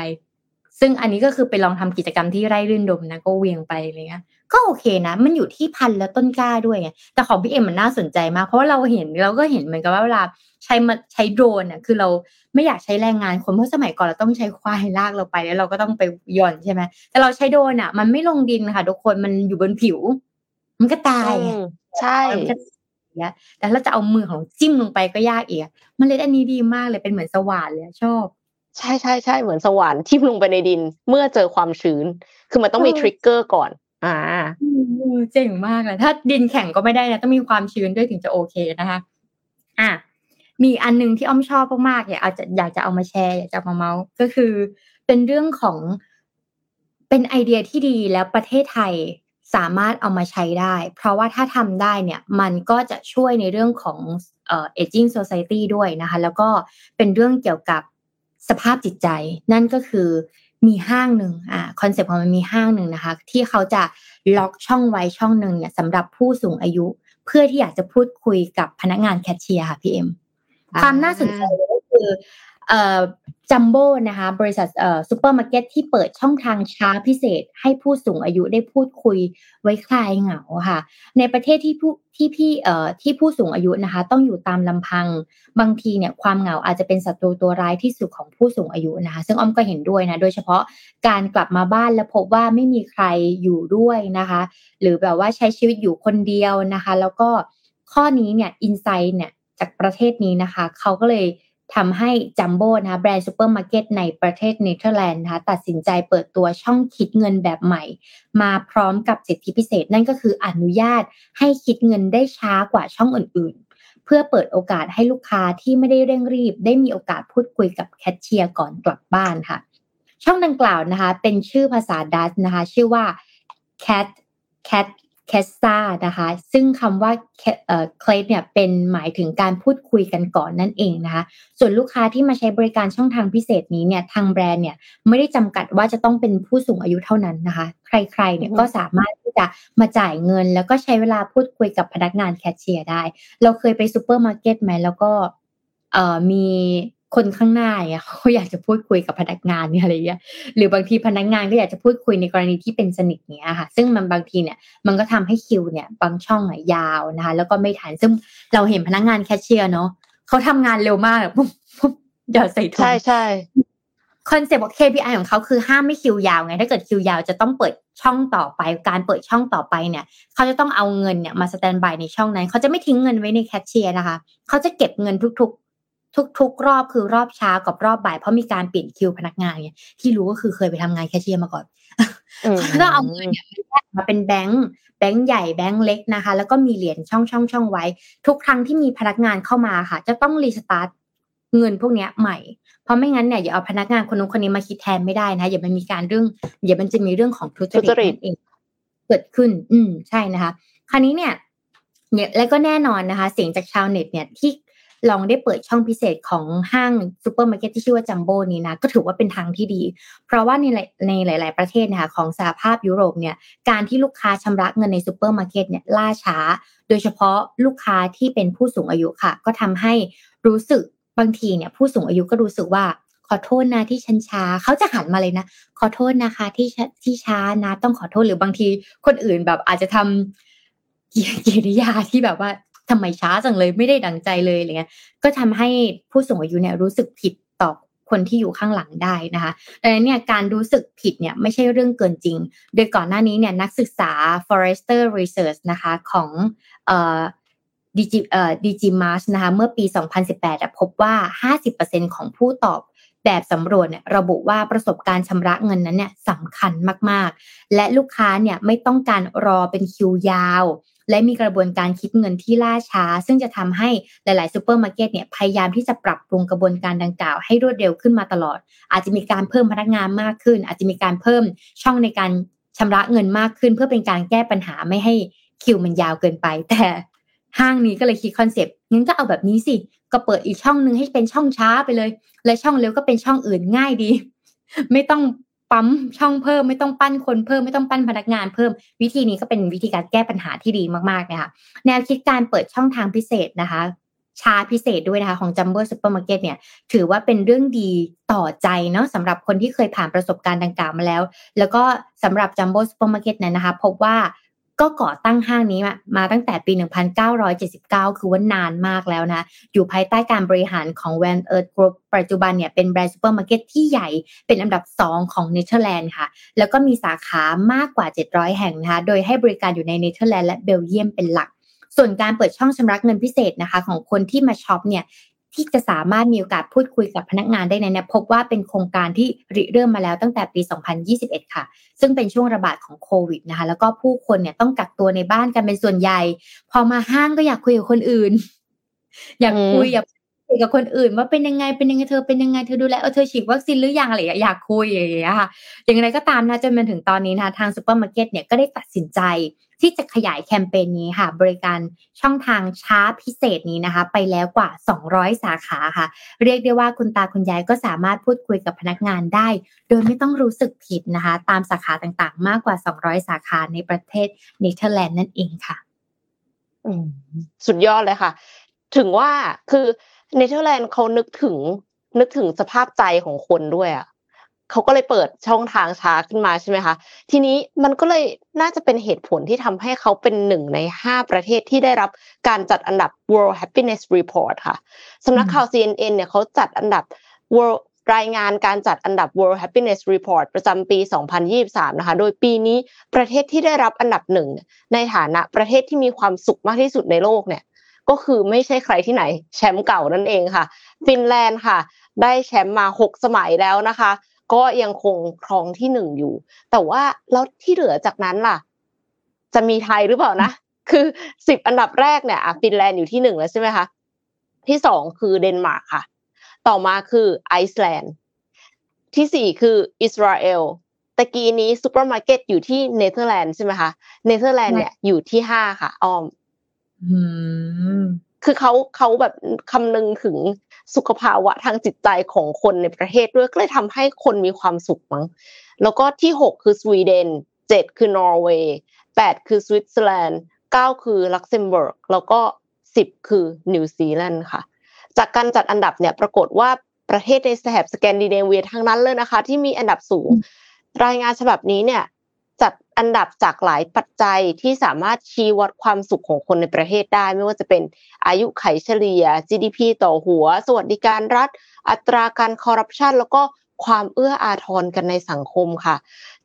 ซึ่งอันนี้ก็คือไปลองทำกิจกรรมที่ไร่รื่นดมนะก็เหวี่ยงไปอะไรเงี้ยก็โอเคนะ มันอยู่ที่พันธุ์และต้นกล้าด้วยไงแต่ของพี่เอ็มมันน่าสนใจมาก เพราะว่าเราเห็นเราก็เห็นเหมือนกับว่าเวลาใช้มาใช้โดรนอะคือเราไม่อยากใช้แรงงานคนเพราะสมัยก่อนเราต้องใช้ควายลากเราไปแล้วเราก็ต้องไปหย่อนใช่ไหมแต่เราใช้โดรนอะ มันไม่ลงดินค่ะทุกคนมันอยู่บนผิว มันก็ตายอือะมใช่มันก็เงี้ยแต่ถ้าเราจะเอามือของเราจิ้มลงไปก็ยากอีกอะมันเลยอันนี้ดีมากเลยเป็นเหมือนสว่านเลยอะชอบ ใช่ใช่ใช่เหมือนสว่านทิ่มลงไปในดิน เมื่อเจอความชื้น คือมันต้องมีเออทริกเกอร์ก่อน อ่าอืมเจ๋งมากเลยถ้าดินแข็งก็ไม่ได้นะต้องมีความชื้นด้วยถึงจะโอเคนะคะ อะมีอันหนึงที่อ้อมชอบมากๆอยากเอาจะอยากจะเอามาแชร์อยากจะเอามาเมาส์ก็คือ เป็นเรื่องของเป็นไอเดียที่ดีแล้วประเทศไทยสามารถเอามาใช้ได้ เพราะว่าถ้าทำได้เนี่ยมันก็จะช่วยในเรื่องของเอ่อ aging society ด้วยนะคะ แล้วก็เป็นเรื่องเกี่ยวกับ สภาพจิตใจ นั่นก็คือมีห้างหนึ่งอ่า concept ของมันมีห้างหนึ่งนะคะ ที่เขาจะล็อกช่องไว้ช่องหนึ่งเนี่ยสำหรับผู้สูงอายุ เพื่อที่อยากจะพูดคุยกับพนักงานแคชเชียร์ค่ะพี่เอ็มความน่าสนใจก็คือ จัมโบ้นะคะบริษัทซูเปอร์มาร์เก็ตที่เปิดช่องทางช้าพิเศษ ให้ผู้สูงอายุได้พูดคุยไว้คลายเหงาค่ะ ในประเทศที่ผู้ที่พี่เอ่อที่ผู้สูงอายุนะคะ ต้องอยู่ตามลำพังบางทีเนี่ยความเหงาอาจจะเป็นศัตรูตัวร้ายที่สุดของผู้สูงอายุนะคะ ซึ่งอ้อมก็เห็นด้วยนะโดยเฉพาะการกลับมาบ้านแล้วพบว่าไม่มีใครอยู่ด้วยนะคะ หรือแบบว่าใช้ชีวิตอยู่คนเดียวนะคะ แล้วก็ข้อนี้เนี่ย insight เนี่ยจากประเทศนี้นะคะเขาก็เลย ทำให้จัมโบ้นะแบรนด์ซูเปอร์มาร์เก็ตในประเทศเนเธอร์แลนด์นะคะตัดสินใจเปิดตัวช่องคิดเงินแบบใหม่ มาพร้อมกับสิทธิพิเศษนั่นก็คืออนุญาตให้คิดเงินได้ช้ากว่าช่องอื่นๆ เพื่อเปิดโอกาสให้ลูกค้าที่ไม่ได้เร่งรีบ ได้มีโอกาสพูดคุยกับแคชเชียร์ก่อนกลับบ้านค่ะ ช่องดังกล่าวนะคะเป็นชื่อภาษาดัตช์นะคะชื่อว่า cat cat c a s t a นะคะ ซึ่งคำว่า Cat- เอ่อ c l a เนี่ยเป็นหมายถึงการพูดคุยกันก่อนนั่นเองนะคะ ส่วนลูกค้าที่มาใช้บริการช่องทางพิเศษนี้เนี่ยทางแบรนด์เนี่ยไม่ได้จำกัดว่าจะต้องเป็นผู้สูงอายุเท่านั้นนะคะ ใครๆเนี่ยอือฮึก็สามารถที่จะมาจ่ายเงิน แล้วก็ใช้เวลาพูดคุยกับพนักงานแคชเชียร์ได้ เราเคยไปซูเปอร์มาร์เก็ตไหมแล้วก็เอ่อมี คนข้างหน้าเนี่ยเขาอยากจะพูดคุยกับพนักงานเนี่ยอะไรเงี้ยหรือบางทีพนักงานก็อยากจะพูดคุยในกรณีที่เป็นสนิทเนี้ยค่ะ ซึ่งมันบางทีเนี่ยมันก็ทำให้คิวเนี่ยบางช่องอะยาวนะคะ แล้วก็ไม่ทันซึ่งเราเห็นพนักงานแคชเชียร์เนาะเขาทำงานเร็วมากอะปุ๊บปุ๊บหยอดใส่ถุงใช่ใช่คอนเซ็ปต์ของ KPI ของเขาคือห้ามไม่คิวยาวไง ถ้าเกิดคิวยาวจะต้องเปิดช่องต่อไป การเปิดช่องต่อไปเนี่ย เขาจะต้องเอาเงินเนี่ยมา standby ในช่องนั้น เขาจะไม่ทิ้งเงินไว้ในแคชเชียร์นะคะ เขาจะเก็บเงินทุกๆ ทุก ๆ รอบคือรอบเช้ากับรอบบ่ายเพราะมีการเปลี่ยนคิวพนักงานเนี่ยที่รู้ก็คือเคยไปทำงานแคชเชียร์มาก่อนอืมเขาก็เอาเงินเนี่ยมาแยกมาเป็นแบงค์แบงค์ใหญ่แบงค์เล็กนะคะ แล้วก็มีเหรียญช่องช่องช่องไว้ ทุกครั้งที่มีพนักงานเข้ามาค่ะ จะต้องรีสตาร์ทเงินพวกเนี้ยใหม่ เพราะไม่งั้นเนี่ยอย่าเอาพนักงานคนนู้นคนนี้มาคิดแทนไม่ได้นะอย่ามันมีการเรื่องอย่ามันจะมีเรื่องของทุจทุจริริตตนั่นเองเกิดขึ้น อืมใช่นะคะ คราวนี้เนี่ยเนี่ยแล้วก็แน่นอนนะคะ เสียงจากชาวเน็ตเนี่ยที่ ลองได้เปิดช่องพิเศษของห้างซูเปอร์มาร์เก็ตที่ชื่อว่าจัมโบ้นี้นะก็ถือว่าเป็นทางที่ดี เพราะว่าในในหลาย ๆประเทศนะคะของสหภาพยุโรปเนี่ยการที่ลูกค้าชำระเงินในซูเปอร์มาร์เก็ตเนี่ยล่าช้า โดยเฉพาะลูกค้าที่เป็นผู้สูงอายุค่ะ ก็ทำให้รู้สึกบางทีเนี่ยผู้สูงอายุก็รู้สึกว่าขอโทษนะที่ฉันช้าเขาจะหันมาเลยนะ ขอโทษนะคะที่ที่ช้านะต้องขอโทษหรือบางทีคนอื่นแบบอาจจะทำกิกิริยาที่แบบว่า ทำไมช้าจังเลยไม่ได้ดังใจเลยอะไรเงี้ยก็ทำให้ผู้สูงอายุเนี่ยรู้สึกผิดต่อคนที่อยู่ข้างหลังได้นะคะดังนั้นเนี่ยการรู้สึกผิดเนี่ยไม่ใช่เรื่องเกินจริง โดยก่อนหน้านี้เนี่ยนักศึกษา Forrester Research นะคะของเอ่อดิจิเอ่อดิจิมาร์นะคะเมื่อปี 2018 พบว่า 50%ของผู้ตอบแบบสำรวจเนี่ยระบุว่าประสบการณ์ชำระเงินนั้นเนี่ยสำคัญมาก ๆ และลูกค้าเนี่ยไม่ต้องการรอเป็นคิวยาว และมีกระบวนการคิดเงินที่ล่าช้า ซึ่งจะทำให้หลาย ๆ ซูเปอร์มาร์เก็ตเนี่ยพยายามที่จะปรับปรุงกระบวนการดังกล่าว ให้รวดเร็วขึ้นมาตลอด อาจจะมีการเพิ่มพนักงานมากขึ้น อาจจะมีการเพิ่มช่องในการชำระเงินมากขึ้น เพื่อเป็นการแก้ปัญหาไม่ให้คิวมันยาวเกินไป แต่ห้างนี้ก็เลยคิดคอนเซปต์งั้นก็เอาแบบนี้สิ ก็เปิดอีกช่องหนึ่งให้เป็นช่องช้าไปเลย และช่องเร็วก็เป็นช่องอื่นง่ายดี ไม่ต้อง ปั๊มช่องเพิ่มไม่ต้องปั้นคนเพิ่มไม่ต้องปั้นพนักงานเพิ่มวิธีนี้ก็เป็นวิธีการแก้ปัญหาที่ดีมากๆนะคะแนวคิดการเปิดช่องทางพิเศษนะคะชาพิเศษด้วยนะคะของ Jumbo Supermarket เนี่ยถือว่าเป็นเรื่องดีต่อใจเนาะสำหรับคนที่เคยผ่านประสบการณ์ดังกล่าวมาแล้ว แล้วก็สำหรับ Jumbo Supermarket เนี่ยนะคะ พบว่า ก็ก่อตั้งห้างนี้มาตั้งแต่ปี 1979 คือว่านานมากแล้วนะ อยู่ภายใต้การบริหารของ Van Eerd Group ปัจจุบันเนี่ยเป็นแบรนด์ซูเปอร์มาร์เก็ตที่ใหญ่เป็นอันดับ 2 ของเนเธอร์แลนด์ค่ะ แล้วก็มีสาขามากกว่า 700 แห่งนะคะ โดยให้บริการอยู่ในเนเธอร์แลนด์และเบลเยียมเป็นหลัก ส่วนการเปิดช่องชำระเงินพิเศษนะคะ ของคนที่มาช็อปเนี่ย ที่จะสามารถมีโอกาสพูดคุยกับพนักงานได้ในนี้พบว่าเป็นโครงการที่ริเริ่มมาแล้วตั้งแต่ปี 2021 ค่ะ ซึ่งเป็นช่วงระบาดของโควิดนะคะ แล้วก็ผู้คนเนี่ยต้องกักตัวในบ้านกันเป็นส่วนใหญ่ พอมาห้างก็อยากคุยกับคนอื่น อยากคุยอยากคุยกับคนอื่น ว่าเป็นยังไงเป็นยังไงเธอเป็นยังไงเธอดูแลเออเธอฉีดวัคซีนหรือยังอะไรอยากคุยอย่างเงี้ยค่ะอย่างไรก็ตามนะจนมาถึงตอนนี้นะคะทางซูเปอร์มาร์เก็ตเนี่ยก็ได้ตัดสินใจ ที่จะขยายแคมเปญนี้ค่ะ บริการช่องทางช้าพิเศษนี้นะคะ ไปแล้วกว่า 200 สาขาค่ะ เรียกได้ว่าคุณตาคุณยายก็สามารถพูดคุยกับพนักงานได้ โดยไม่ต้องรู้สึกผิดนะคะ ตามสาขาต่างๆ มากกว่า 200 สาขาในประเทศเนเธอร์แลนด์นั่นเองค่ะสุดยอดเลยค่ะ ถึงว่าคือเนเธอร์แลนด์เขานึกถึงนึกถึงสภาพใจของคนด้วยอะ เขาก็เลยเปิดช่องทางช้าขึ้นมาใช่ไหมคะ ทีนี้มันก็เลยน่าจะเป็นเหตุผลที่ทำให้เขาเป็นหนึ่งในห้าประเทศที่ได้รับการจัดอันดับ World Happiness Report ค่ะสำนักข่าว CNN เนี่ยเขาจัดอันดับ World รายงานการจัดอันดับ World Happiness Report ประจำปี 2023 นะคะ โดยปีนี้ประเทศที่ได้รับอันดับหนึ่งในฐานะประเทศที่มีความสุขมากที่สุดในโลกเนี่ย ก็คือไม่ใช่ใครที่ไหนแชมป์เก่านั่นเองค่ะ ฟินแลนด์ค่ะ ได้แชมป์มา 6 สมัยแล้วนะคะ ก็ยังคงครองที่หนึ่งอยู่ แต่ว่าแล้วที่เหลือจากนั้นล่ะ จะมีไทยหรือเปล่านะคือสิบอันดับแรกเนี่ยฟินแลนด์อยู่ที่หนึ่งแล้วใช่ไหมคะที่สองคือเดนมาร์กค่ะ ต่อมาคือไอซ์แลนด์ที่สี่คืออิสราเอลตะกี้นี้ซูเปอร์มาร์เก็ตอยู่ที่เนเธอร์แลนด์ใช่ไหมคะเนเธอร์แลนด์เนี่ยอยู่ที่ห้าค่ะอ้อมคือเขาเขาแบบคำนึงถึง สุขภาวะทางจิตใจของคนในประเทศด้วยก็เลยทำให้คนมีความสุขมั้งแล้วก็ที่หกคือสวีเดนเจ็ดคือนอร์เวย์แปดคือสวิตเซอร์แลนด์เก้าคือลักเซมเบิร์กแล้วก็สิบคือนิวซีแลนด์ค่ะ จากการจัดอันดับเนี่ยปรากฏว่าประเทศในแถบสแกนดิเนเวียทั้งนั้นเลยนะคะ ที่มีอันดับสูง รายงานฉบับนี้เนี่ยจัด อันดับจากหลายปัจจัยที่สามารถชี้วัดความสุขของคนในประเทศได้ ไม่ว่าจะเป็นอายุขัยเฉลี่ย GDP ต่อหัว สวัสดิการรัฐ อัตราการคอร์รัปชันแล้วก็ความเอื้ออาทรกันในสังคมค่ะ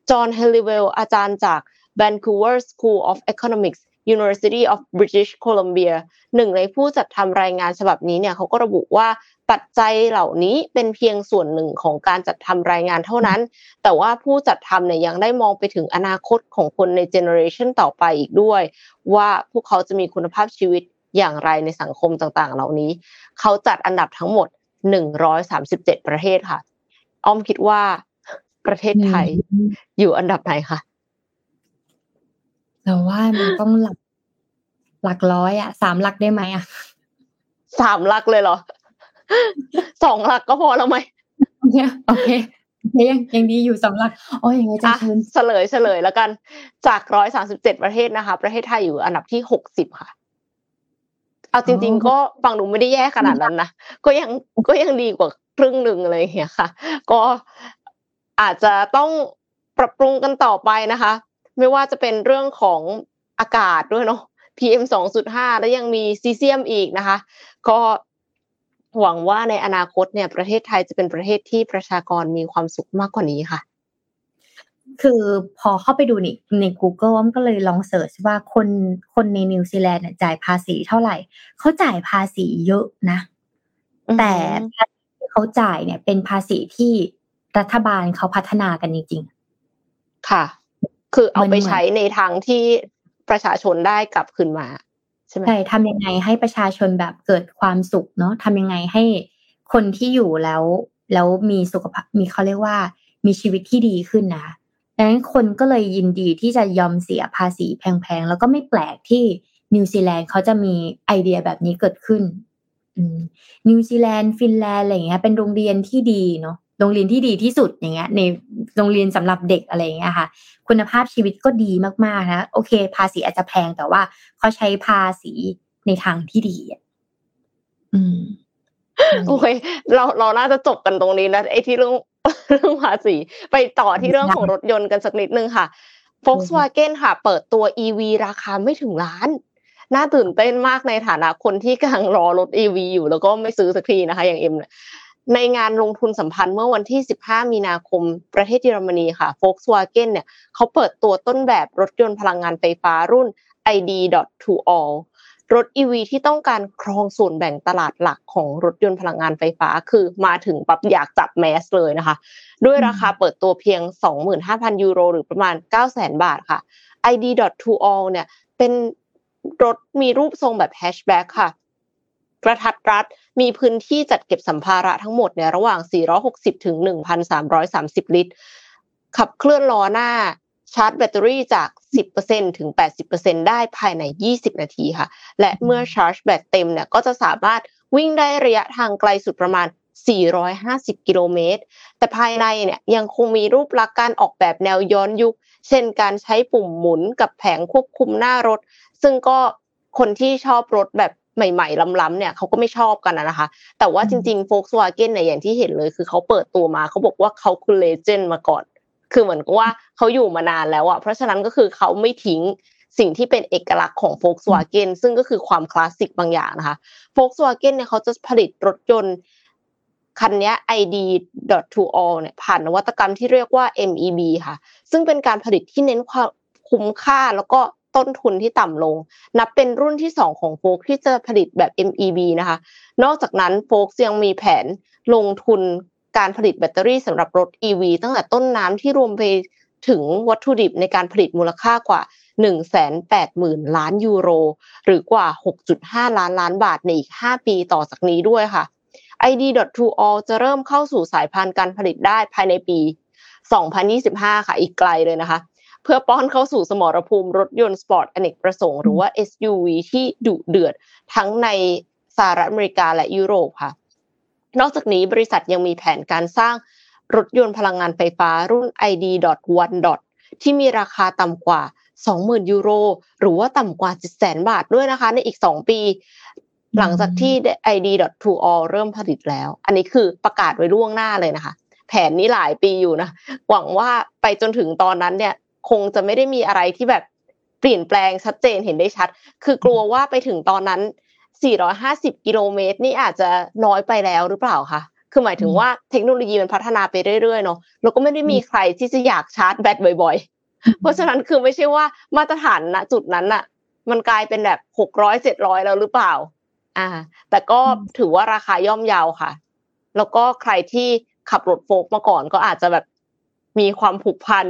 จอห์นเฮลิเวลอาจารย์จาก Vancouver School of Economics University of British Columbia หนึ่งในผู้จัดทำรายงานฉบับนี้เนี่ยเขาก็ระบุว่าปัจจัยเหล่านี้เป็นเพียงส่วนหนึ่งของการจัดทำรายงานเท่านั้น แต่ว่าผู้จัดทำเนี่ยยังได้มองไปถึงอนาคตของคนในเจเนอเรชันต่อไปอีกด้วย ว่าพวกเขาจะมีคุณภาพชีวิตอย่างไรในสังคมต่างๆ เหล่านี้ เขาจัดอันดับทั้งหมด 137 ประเทศค่ะ อ้อมคิดว่าประเทศไทยอยู่อันดับไหนคะ เราว่ามันต้องหลัก หลักร้อยอะสามหลักได้ไหมอะสามหลักเลยเหรอสองหลักก็พอแล้วไหมโอเคโอเคยังยังดีอยู่สองหลักโอ้ยยังไงจะเชิญเฉลยเฉลยแล้วกัน จากร้อยสามสิบเจ็ดประเทศนะคะ ประเทศไทยอยู่อันดับที่หกสิบค่ะเอาจริง ๆ ก็ฟังดูไม่ได้แย่ขนาดนั้นนะก็ยังก็ยังดีกว่าครึ่งหนึ่งอะไรอย่างเงี้ยค่ะ ก็อาจจะต้องปรับปรุงกันต่อไปนะคะ ไม่ว่าจะเป็นเรื่องของอากาศด้วยเนาะ PM 2.5 แล้วยังมีซีเซียมอีกนะคะ ก็หวังว่าในอนาคตเนี่ยประเทศไทยจะเป็นประเทศที่ประชากรมีความสุขมากกว่านี้ค่ะ คือพอเข้าไปดูในใน Google ว่ามันก็เลยลองเสิร์ชว่าคนคนในนิวซีแลนด์จ่ายภาษีเท่าไหร่ เขาจ่ายภาษีเยอะนะ แต่ภาษีที่เขาจ่ายเนี่ย เป็นภาษีที่รัฐบาลเขาพัฒนากันจริงๆ ค่ะ คือเอาไปใช้ในทางที่ประชาชนได้กลับคืนมาใช่ไหมใช่ทำยังไงให้ประชาชนแบบเกิดความสุขเนาะทำยังไงให้คนที่อยู่แล้ว แล้วมีสุขภาพมีเขาเรียกว่า มีชีวิตที่ดีขึ้นนะดังนั้นคนก็เลยยินดีที่จะยอมเสียภาษีแพงๆ แล้วก็ไม่แปลกที่นิวซีแลนด์เขาจะมีไอเดียแบบนี้เกิดขึ้นนิวซีแลนด์ฟินแลนด์อะไรเงี้ยเป็นโรงเรียนที่ดีเนาะ โรงเรียนที่ดีที่สุดอย่างเงี้ยในโรงเรียนสำหรับเด็กอะไรเงี้ยค่ะ คุณภาพชีวิตก็ดีมากๆนะโอเค ภาษีอาจจะแพงแต่ว่าเขาใช้ภาษีในทางที่ดีอืมโอเคเราเราน่าจะจบกันตรงนี้นะไอ้ที่เรื่องเรื่องภาษีไปต่อที่เรื่องของรถยนต์กันสักนิดนึงค่ะ Volkswagen ค่ะ เปิดตัว EV ราคาไม่ถึงล้าน น่าตื่นเต้นมากในฐานะคนที่กำลังรอรถ EV อยู่แล้วก็ไม่ซื้อสักทีนะคะ อย่างเอ็ม ในงานลงทุนสัมพันธ์เมื่อวันที่ 15 มีนาคม ประเทศเยอรมนีค่ะ Volkswagen เนี่ยเขาเปิดตัวต้นแบบรถยนต์พลังงานไฟฟ้ารุ่น ID.2all รถ EV ที่ต้องการครองส่วนแบ่งตลาดหลักของรถยนต์พลังงานไฟฟ้า คือมาถึงปับอยากจับแมสเลยนะคะ ด้วยราคาเปิดตัวเพียง 25,000 ยูโร หรือประมาณ 900,000 บาทค่ะ ID.2all เนี่ยเป็นรถมีรูปทรงแบบแฮชแบ็กค่ะ กระทัดรัด มีพื้นที่จัดเก็บสัมภาระทั้งหมดเนี่ยระหว่าง 460 ถึง 1,330 ลิตร ขับเคลื่อนล้อหน้าชาร์จแบตเตอรี่จาก 10%ถึง 80%ได้ภายใน 20 นาทีค่ะ และเมื่อชาร์จแบตเต็มเนี่ยก็จะสามารถวิ่งได้ระยะทางไกลสุดประมาณ 450 กิโลเมตร แต่ภายในเนี่ยยังคงมีรูปลักษณ์การออกแบบแนวย้อนยุค เช่นการใช้ปุ่มหมุนกับแผงควบคุมหน้ารถ ซึ่งก็คนที่ชอบรถแบบ ใหม่ๆล้ำๆเนี่ยเขาก็ไม่ชอบกันนะคะ แต่ว่าจริงๆ Volkswagen เนี่ยอย่างที่เห็นเลย คือเขาเปิดตัวมาเขาบอกว่าเขาคือเลเจนด์มาก่อน คือเหมือนกับว่าเขาอยู่มานานแล้วอะเพราะฉะนั้นก็คือเขาไม่ทิ้งสิ่งที่เป็นเอกลักษณ์ของ Volkswagen ซึ่งก็คือความคลาสสิกบางอย่างนะคะ Volkswagen เนี่ยเขาจะผลิตรถยนต์คันนี้ ID.2all เนี่ยผ่านนวัตกรรมที่เรียกว่า MEB ค่ะ ซึ่งเป็นการผลิตที่เน้นความคุ้มค่าแล้วก็ ต้นทุนที่ต่ำลง นับเป็นรุ่นที่ 2 ของโฟกที่จะผลิตแบบ MEB นะคะ นอกจากนั้นโฟกยังมีแผนลงทุนการผลิตแบตเตอรี่สำหรับรถ EV ตั้งแต่ต้นน้ำที่รวมไปถึงวัตถุดิบในการผลิตมูลค่ากว่า 180,000 ล้านยูโร หรือกว่า 6.5 ล้านล้านบาทในอีก 5 ปีต่อจากนี้ด้วยค่ะ ID.2all จะเริ่มเข้าสู่สายพันธุ์การผลิตได้ภายในปี 2025 ค่ะ อีกไกลเลยนะคะ เพื่อป้อนเข้าสู่สมรภูมิรถยนต์สปอร์ตอเนกประสงค์หรือว่า SUV ที่ดุเดือดทั้งในสหรัฐอเมริกาและยุโรปค่ะ นอกจากนี้บริษัทยังมีแผนการสร้างรถยนต์พลังงานไฟฟ้ารุ่น ID.1 ที่มีราคาต่ำกว่า 20,000 ยูโร หรือว่าต่ำกว่า 700,000 บาทด้วยนะคะ ในอีก 2 ปี หลังจากที่ ID.2all เริ่มผลิตแล้ว อันนี้คือประกาศไว้ล่วงหน้าเลยนะคะ แผนนี้หลายปีอยู่นะ หวังว่าไปจนถึงตอนนั้นเนี่ย คงจะไม่ได้มีอะไรที่แบบเปลี่ยนแปลงชัดเจนเห็นได้ชัด คือกลัวว่าไปถึงตอนนั้น 450 กิโลเมตรนี่อาจจะน้อยไปแล้วหรือเปล่าคะคือหมายถึงว่าเทคโนโลยีมันพัฒนาไปเรื่อยๆเนาะแล้วก็ไม่ได้มีใครที่จะอยากชาร์จแบตบ่อย ๆ เพราะฉะนั้นคือไม่ใช่ว่ามาตรฐานณจุดนั้นอะมันกลายเป็นแบบหกร้อยเจ็ดร้อยแล้วหรือเปล่า อ่า แต่ก็ถือว่าราคาย่อมเยาวค่ะ แล้วก็ใครที่ขับรถโฟกมาก่อนก็อาจจะแบบมีความผูกพัน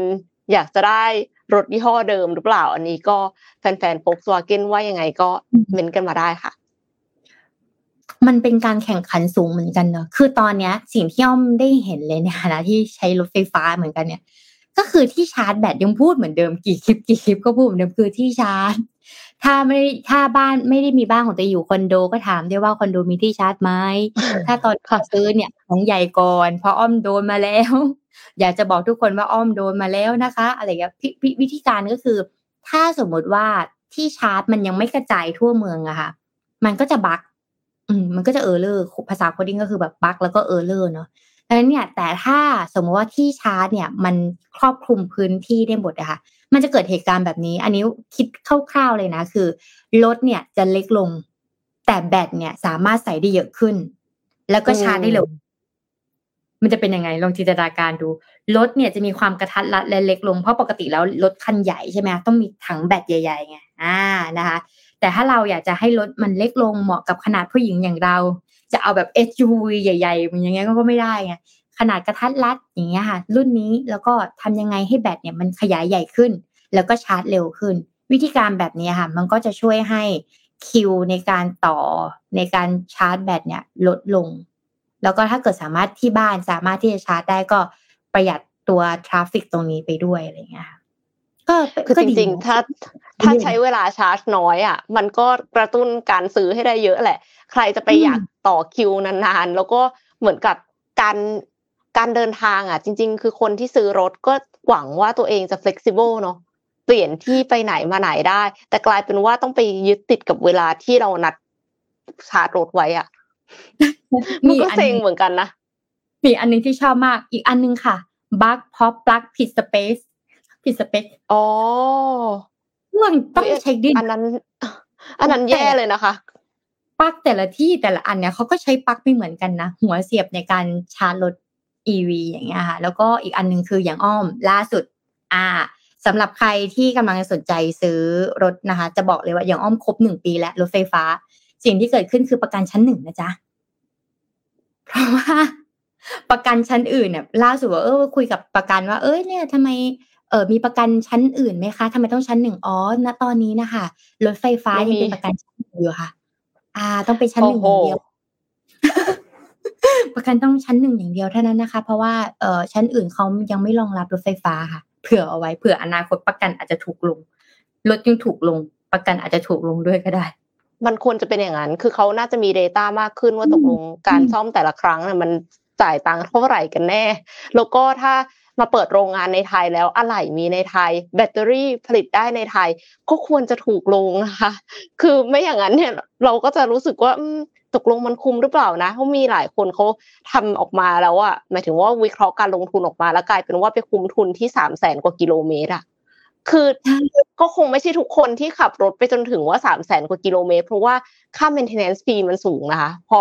อยากจะได้รถยี่ห้อเดิมหรือเปล่า อันนี้ก็แฟนๆโฟกสวาเกนว่ายังไงก็เม้นกันมาได้ค่ะ มันเป็นการแข่งขันสูงเหมือนกันเนอะคือตอนเนี้ย สิ่งที่อ้อมได้เห็นเลยในฐานะที่ใช้รถไฟฟ้าเหมือนกันเนี่ย ก็คือที่ชาร์จแบตยังพูดเหมือนเดิมกี่คลิปกี่คลิปก็พูดเหมือนเดิมคือที่ชาร์จ ถ้าไม่ถ้าบ้านไม่ได้มีบ้านของตัวอยู่คอนโดก็ถามได้ว่าคอนโดมีที่ชาร์จไหมถ้าตอนขอซื้อเนี่ยของใหญ่ก่อนเพราะอ้อมโดนมาแล้ว อยากจะบอกทุกคนว่าอ้อมโดนมาแล้วนะคะ อะไรอย่างเงี้ยวิธีการก็คือ ถ้าสมมติว่าที่ชาร์จมันยังไม่กระจายทั่วเมืองอะค่ะ มันก็จะ bug อืมมันก็จะ error ภาษา coding ก็คือแบบ bug แล้วก็ error เนาะดังนั้นเนี่ย แต่ถ้าสมมติว่าที่ชาร์จเนี่ย มันครอบคลุมพื้นที่ได้หมดอะค่ะ มันจะเกิดเหตุการณ์แบบนี้ อันนี้คิดคร่าวๆเลยนะ คือรถเนี่ยจะเล็กลง แต่แบตเนี่ยสามารถใส่ได้เยอะขึ้น แล้วก็ชาร์จได้เร็วมันจะเป็นยังไงลองจินตนาการดูรถเนี่ยจะมีความกระทัดรัดและเล็กลงเพราะปกติแล้วรถคันใหญ่ใช่ไหมต้องมีถังแบตใหญ่ๆไงอ่านะคะ แต่ถ้าเราอยากจะให้รถมันเล็กลงเหมาะกับขนาดผู้หญิงอย่างเรา จะเอาแบบ SUV ใหญ่ๆมันอย่างเงี้ยก็ไม่ได้ไง ขนาดกระทัดรัดอย่างเงี้ยค่ะ รุ่นนี้แล้วก็ทำยังไงให้แบตเนี่ยมันขยายใหญ่ขึ้น แล้วก็ชาร์จเร็วขึ้น วิธีการแบบนี้ค่ะ มันก็จะช่วยให้คิวในการต่อในการชาร์จแบตเนี่ยลดลง แล้วก็ถ้าเกิดสามารถที่บ้านสามารถที่จะชาร์จได้ก็ประหยัดตัว traffic ตรงนี้ไปด้วยอะไรเงี้ยก็คือจริงๆ ถ้าถ้าใช้เวลาชาร์จน้อยอะ มันก็กระตุ้นการซื้อให้ได้เยอะแหละ ใครจะไปอยากต่อคิวนานๆ แล้วก็เหมือนกับการ การเดินทางอะ จริง ๆ คือคนที่ซื้อรถก็หวังว่าตัวเองจะ flexible เนาะเปลี่ยนที่ไปไหนมาไหนได้ แต่กลายเป็นว่าต้องไปยึดติดกับเวลาที่เรานัดชาร์จรถไว้อะมันก็เซ็งเหมือนกันนะมีอันนึงที่ชอบมากอีกอันนึงค่ะบั๊กพอปลั๊กผิดสเปซผิดสเปซอ๋อเรื่องต้องเช็คดิอันนั้น อันนั้นแย่เลยนะคะปลั๊กแต่ละที่แต่ละอันเนี่ยเขาก็ใช้ปลั๊กไม่เหมือนกันนะหัวเสียบในการชาร์จรถ EV อย่างเงี้ยค่ะ แล้วก็อีกอันนึงคืออย่างอ้อมล่าสุดอ่าสำหรับใครที่กำลังสนใจซื้อรถนะคะ จะบอกเลยว่าอย่างอ้อมครบหนึ่งปีแล้วรถไฟฟ้า สิ่งที่เกิดขึ้นคือประกันชั้นหนึ่งนะจ๊ะ เพราะว่าประกันชั้นอื่นเนี่ยล่าสุดว่าเออคุยกับประกันว่า เอ้ยเนี่ยทำไมเออมีประกันชั้นอื่นไหมคะทำไมต้องชั้นหนึ่งอ๋อณตอนนี้นะคะรถไฟฟ้ายังเป็นประกันชั้นหนึ่งอยู่ค่ะ อ่า ต้องเป็นชั้นหนึ่งอย่างเดียว ประกันต้องชั้นหนึ่งอย่างเดียวเท่านั้นนะคะ เพราะว่าเออชั้นอื่นเขายังไม่รองรับรถไฟฟ้าค่ะ เผื่อเอาไว้เผื่ออนาคตประกันอาจจะถูกลงรถยังถูกลง ประกันอาจจะถูกลงด้วยก็ได้ มันควรจะเป็นอย่างนั้น คือเขาน่าจะมี Data มากขึ้นว่าตกลงการซ่อมแต่ละครั้งเนี่ยมันจ่ายตังค์เท่าไหร่กันแน่ แล้วก็ถ้า มาเปิดโรงงานในไทยแล้วอะไหล่มีในไทย แบตเตอรี่ผลิตได้ในไทย ก็ควรจะถูกลงนะคะคือไม่อย่างนั้นเนี่ยเราก็จะรู้สึกว่าตกลงมันคุ้มหรือเปล่านะเขามีหลายคนเขาทำออกมาแล้วอะหมายถึงว่าวิเคราะห์การลงทุนออกมาแล้วกลายเป็นว่าไปคุ้มทุนที่สามแสนกว่ากิโลเมตรอะคือก็คงไม่ใช่ทุกคนที่ขับรถไปจนถึงว่าสามแสนกว่ากิโลเมตร เพราะว่าค่า maintenance fee มันสูงนะคะ พอ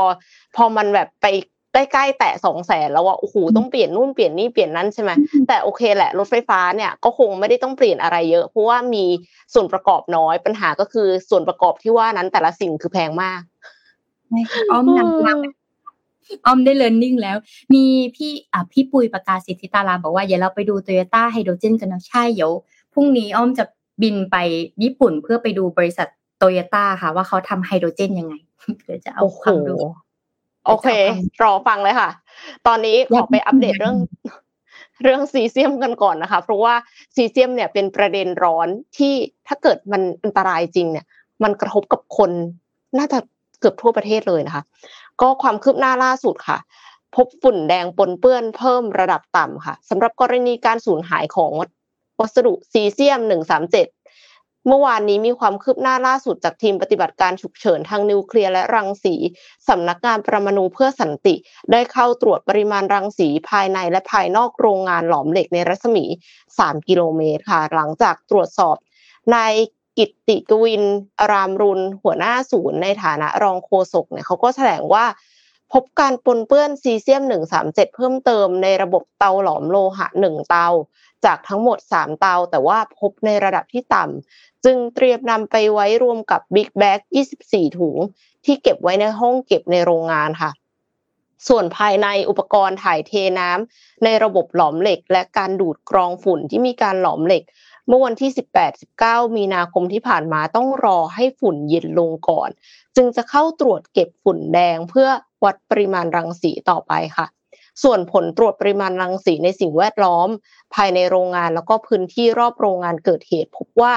พอมันแบบไป ใกล้ๆแตะสองแสนแล้วว่าโอ้โหต้องเปลี่ยนนู่นเปลี่ยนนี่เปลี่ยนนั่นใช่ไหมแต่โอเคแหละรถไฟฟ้าเนี่ยก็คงไม่ได้ต้องเปลี่ยนอะไรเยอะเพราะว่ามีส่วนประกอบน้อยปัญหาก็คือส่วนประกอบที่ว่านั้นแต่ละสิ่งคือแพงมากอ้อมนำลังอ้อมได้เรียนนิ่งแล้ว มีพี่อะพี่ปุยประกาศสิทธิตาราบอกว่าอย่าเราไปดูโตโยต้าไฮโดรเจนกันนะใช่เดี๋ยวพรุ่งนี้อ้อมจะบินไปญี่ปุ่นเพื่อไปดูบริษัทโตโยต้าค่ะ ว่าเขาทำไฮโดรเจนยังไงเดี๋ยวจะเอาความรู้ โอเค รอฟังเลยค่ะ ตอนนี้ขอไปอัปเดตเรื่องเรื่องซีเซียมกันก่อนนะคะ เพราะว่าซีเซียมเนี่ยเป็นประเด็นร้อนที่ถ้าเกิดมันอันตรายจริงเนี่ย มันกระทบกับคนน่าจะเกือบทั่วประเทศเลยนะคะ ก็ความคืบหน้าล่าสุดค่ะ พบฝุ่นแดงปนเปื้อนเพิ่มระดับต่ำค่ะสำหรับกรณีการสูญหายของวัสดุซีเซียม 137 เมื่อวานนี้มีความคืบหน้าล่าสุดจากทีมปฏิบัติการฉุกเฉินทางนิวเคลียร์และรังสีสำนักงานปรมาณูเพื่อสันติ ได้เข้าตรวจปริมาณรังสีภายในและภายนอกโรงงานหลอมเหล็กในรัศมี 3 กิโลเมตรค่ะ หลังจากตรวจสอบนายกิตติ์กวินอรามรุญหัวหน้าศูนย์ในฐานะรองโฆษกเนี่ยเขาก็แถลงว่าพบการปนเปื้อนซีเซียม 137 เพิ่มเติมในระบบเตาหลอมโลหะ 1 เตา จากทั้งหมด 3 เตา แต่ว่าพบในระดับที่ต่ำจึงเตรียมนำไปไว้รวมกับบิ๊กแบ็ก24 ถุง ที่เก็บไว้ในห้องเก็บในโรงงานค่ะ ส่วนภายในอุปกรณ์ถ่ายเทน้ำในระบบหลอมเหล็ก และการดูดกรองฝุ่นที่มีการหลอมเหล็ก เมื่อวันที่ 18-19 มีนาคมที่ผ่านมาต้องรอให้ฝุ่นเย็นลงก่อน จึงจะเข้าตรวจเก็บฝุ่นแดงเพื่อวัดปริมาณรังสีต่อไปค่ะ ส่วนผลตรวจปริมาณรังสีในสิ่งแวดล้อม ภายในโรงงานแล้วก็พื้นที่รอบโรงงานเกิดเหตุ พบว่า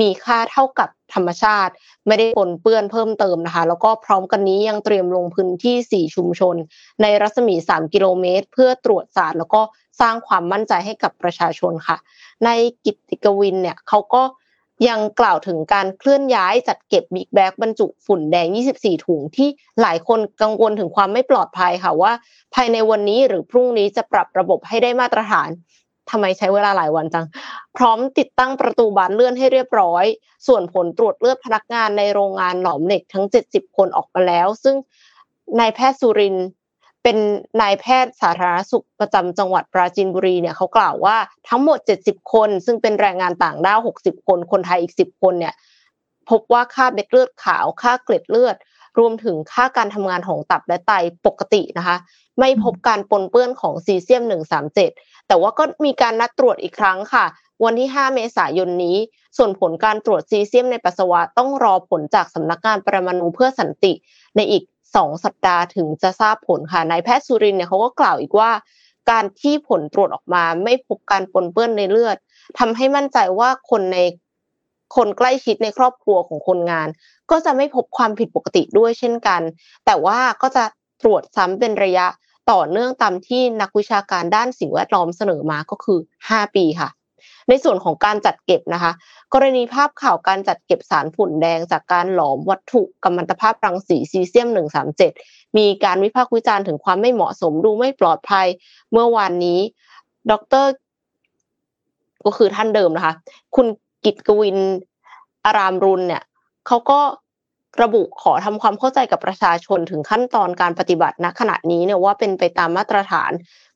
มีค่าเท่ากับธรรมชาติ ไม่ได้ปนเปื้อนเพิ่มเติมนะคะ แล้วก็พร้อมกันนี้ยังเตรียมลงพื้นที่ 4 ชุมชน ในรัศมี 3 กิโลเมตร เพื่อตรวจสารแล้วก็สร้างความมั่นใจให้กับประชาชนค่ะ ในกิตติกวินเนี่ยเขาก็ ยังกล่าวถึงการเคลื่อนย้ายจัดเก็บบิ๊กแบ็กบรรจุฝุ่นแดง 24 ถุงที่หลายคนกังวลถึงความไม่ปลอดภัยค่ะว่า ภายในวันนี้หรือพรุ่งนี้จะปรับระบบให้ได้มาตรฐานทำไมใช้เวลาหลายวันจัง พร้อมติดตั้งประตูบานเลื่อนให้เรียบร้อย ส่วนผลตรวจเลือดพนักงานในโรงงานหลอมเหล็กทั้ง 70 คนออกมาแล้ว ซึ่งนายแพทย์สุริน เป็นนายแพทย์สาธารณสุขประจำจังหวัดปราจีนบุรีเนี่ยเขากล่าวว่าทั้งหมด 70 คน ซึ่งเป็นแรงงานต่างด้าว 60 คน คนไทยอีก 10 คนเนี่ยพบว่าค่าเม็ดเลือดขาว ค่าเกล็ดเลือด รวมถึงค่าการทำงานของตับและไตปกตินะคะ ไม่พบการปนเปื้อนของซีเซียม 137 แต่ว่าก็มีการนัดตรวจอีกครั้งค่ะ วันที่ 5 เมษายนนี้ ส่วนผลการตรวจซีเซียมในปัสสาวะต้องรอผลจากสำนักงานประมาณูเพื่อสันติในอีก สองสัปดาห์ถึงจะทราบผลค่ะนายแพทย์สุรินเนี่ยเขาก็กล่าวอีกว่า การที่ผลตรวจออกมาไม่พบการปนเปื้อนในเลือดทำให้มั่นใจว่าคนในคนใกล้ชิดในครอบครัวของคนงาน ก็จะไม่พบความผิดปกติด้วยเช่นกัน แต่ว่าก็จะตรวจซ้ำเป็นระยะต่อเนื่องตามที่นักวิชาการด้านสิ่งแวดล้อมเสนอมาก็คือ 5 ปีค่ะ ในส่วนของการจัดเก็บนะคะ กรณีภาพข่าวการจัดเก็บสารฝุ่นแดง จากการหลอมวัตถุกัมมันตภาพรังสีซีเซียม 137 มีการวิพากษ์วิจารณ์ถึงความไม่เหมาะสมดูไม่ปลอดภัย เมื่อวานนี้ ดร ก็คือท่านเดิมนะคะ คุณกิตกวินอารามรุนเนี่ยเขาก็ ระบุขอทำความเข้าใจกับประชาชนถึงขั้นตอนการปฏิบัติณขณะนี้เนี่ยว่าเป็นไปตามมาตรฐาน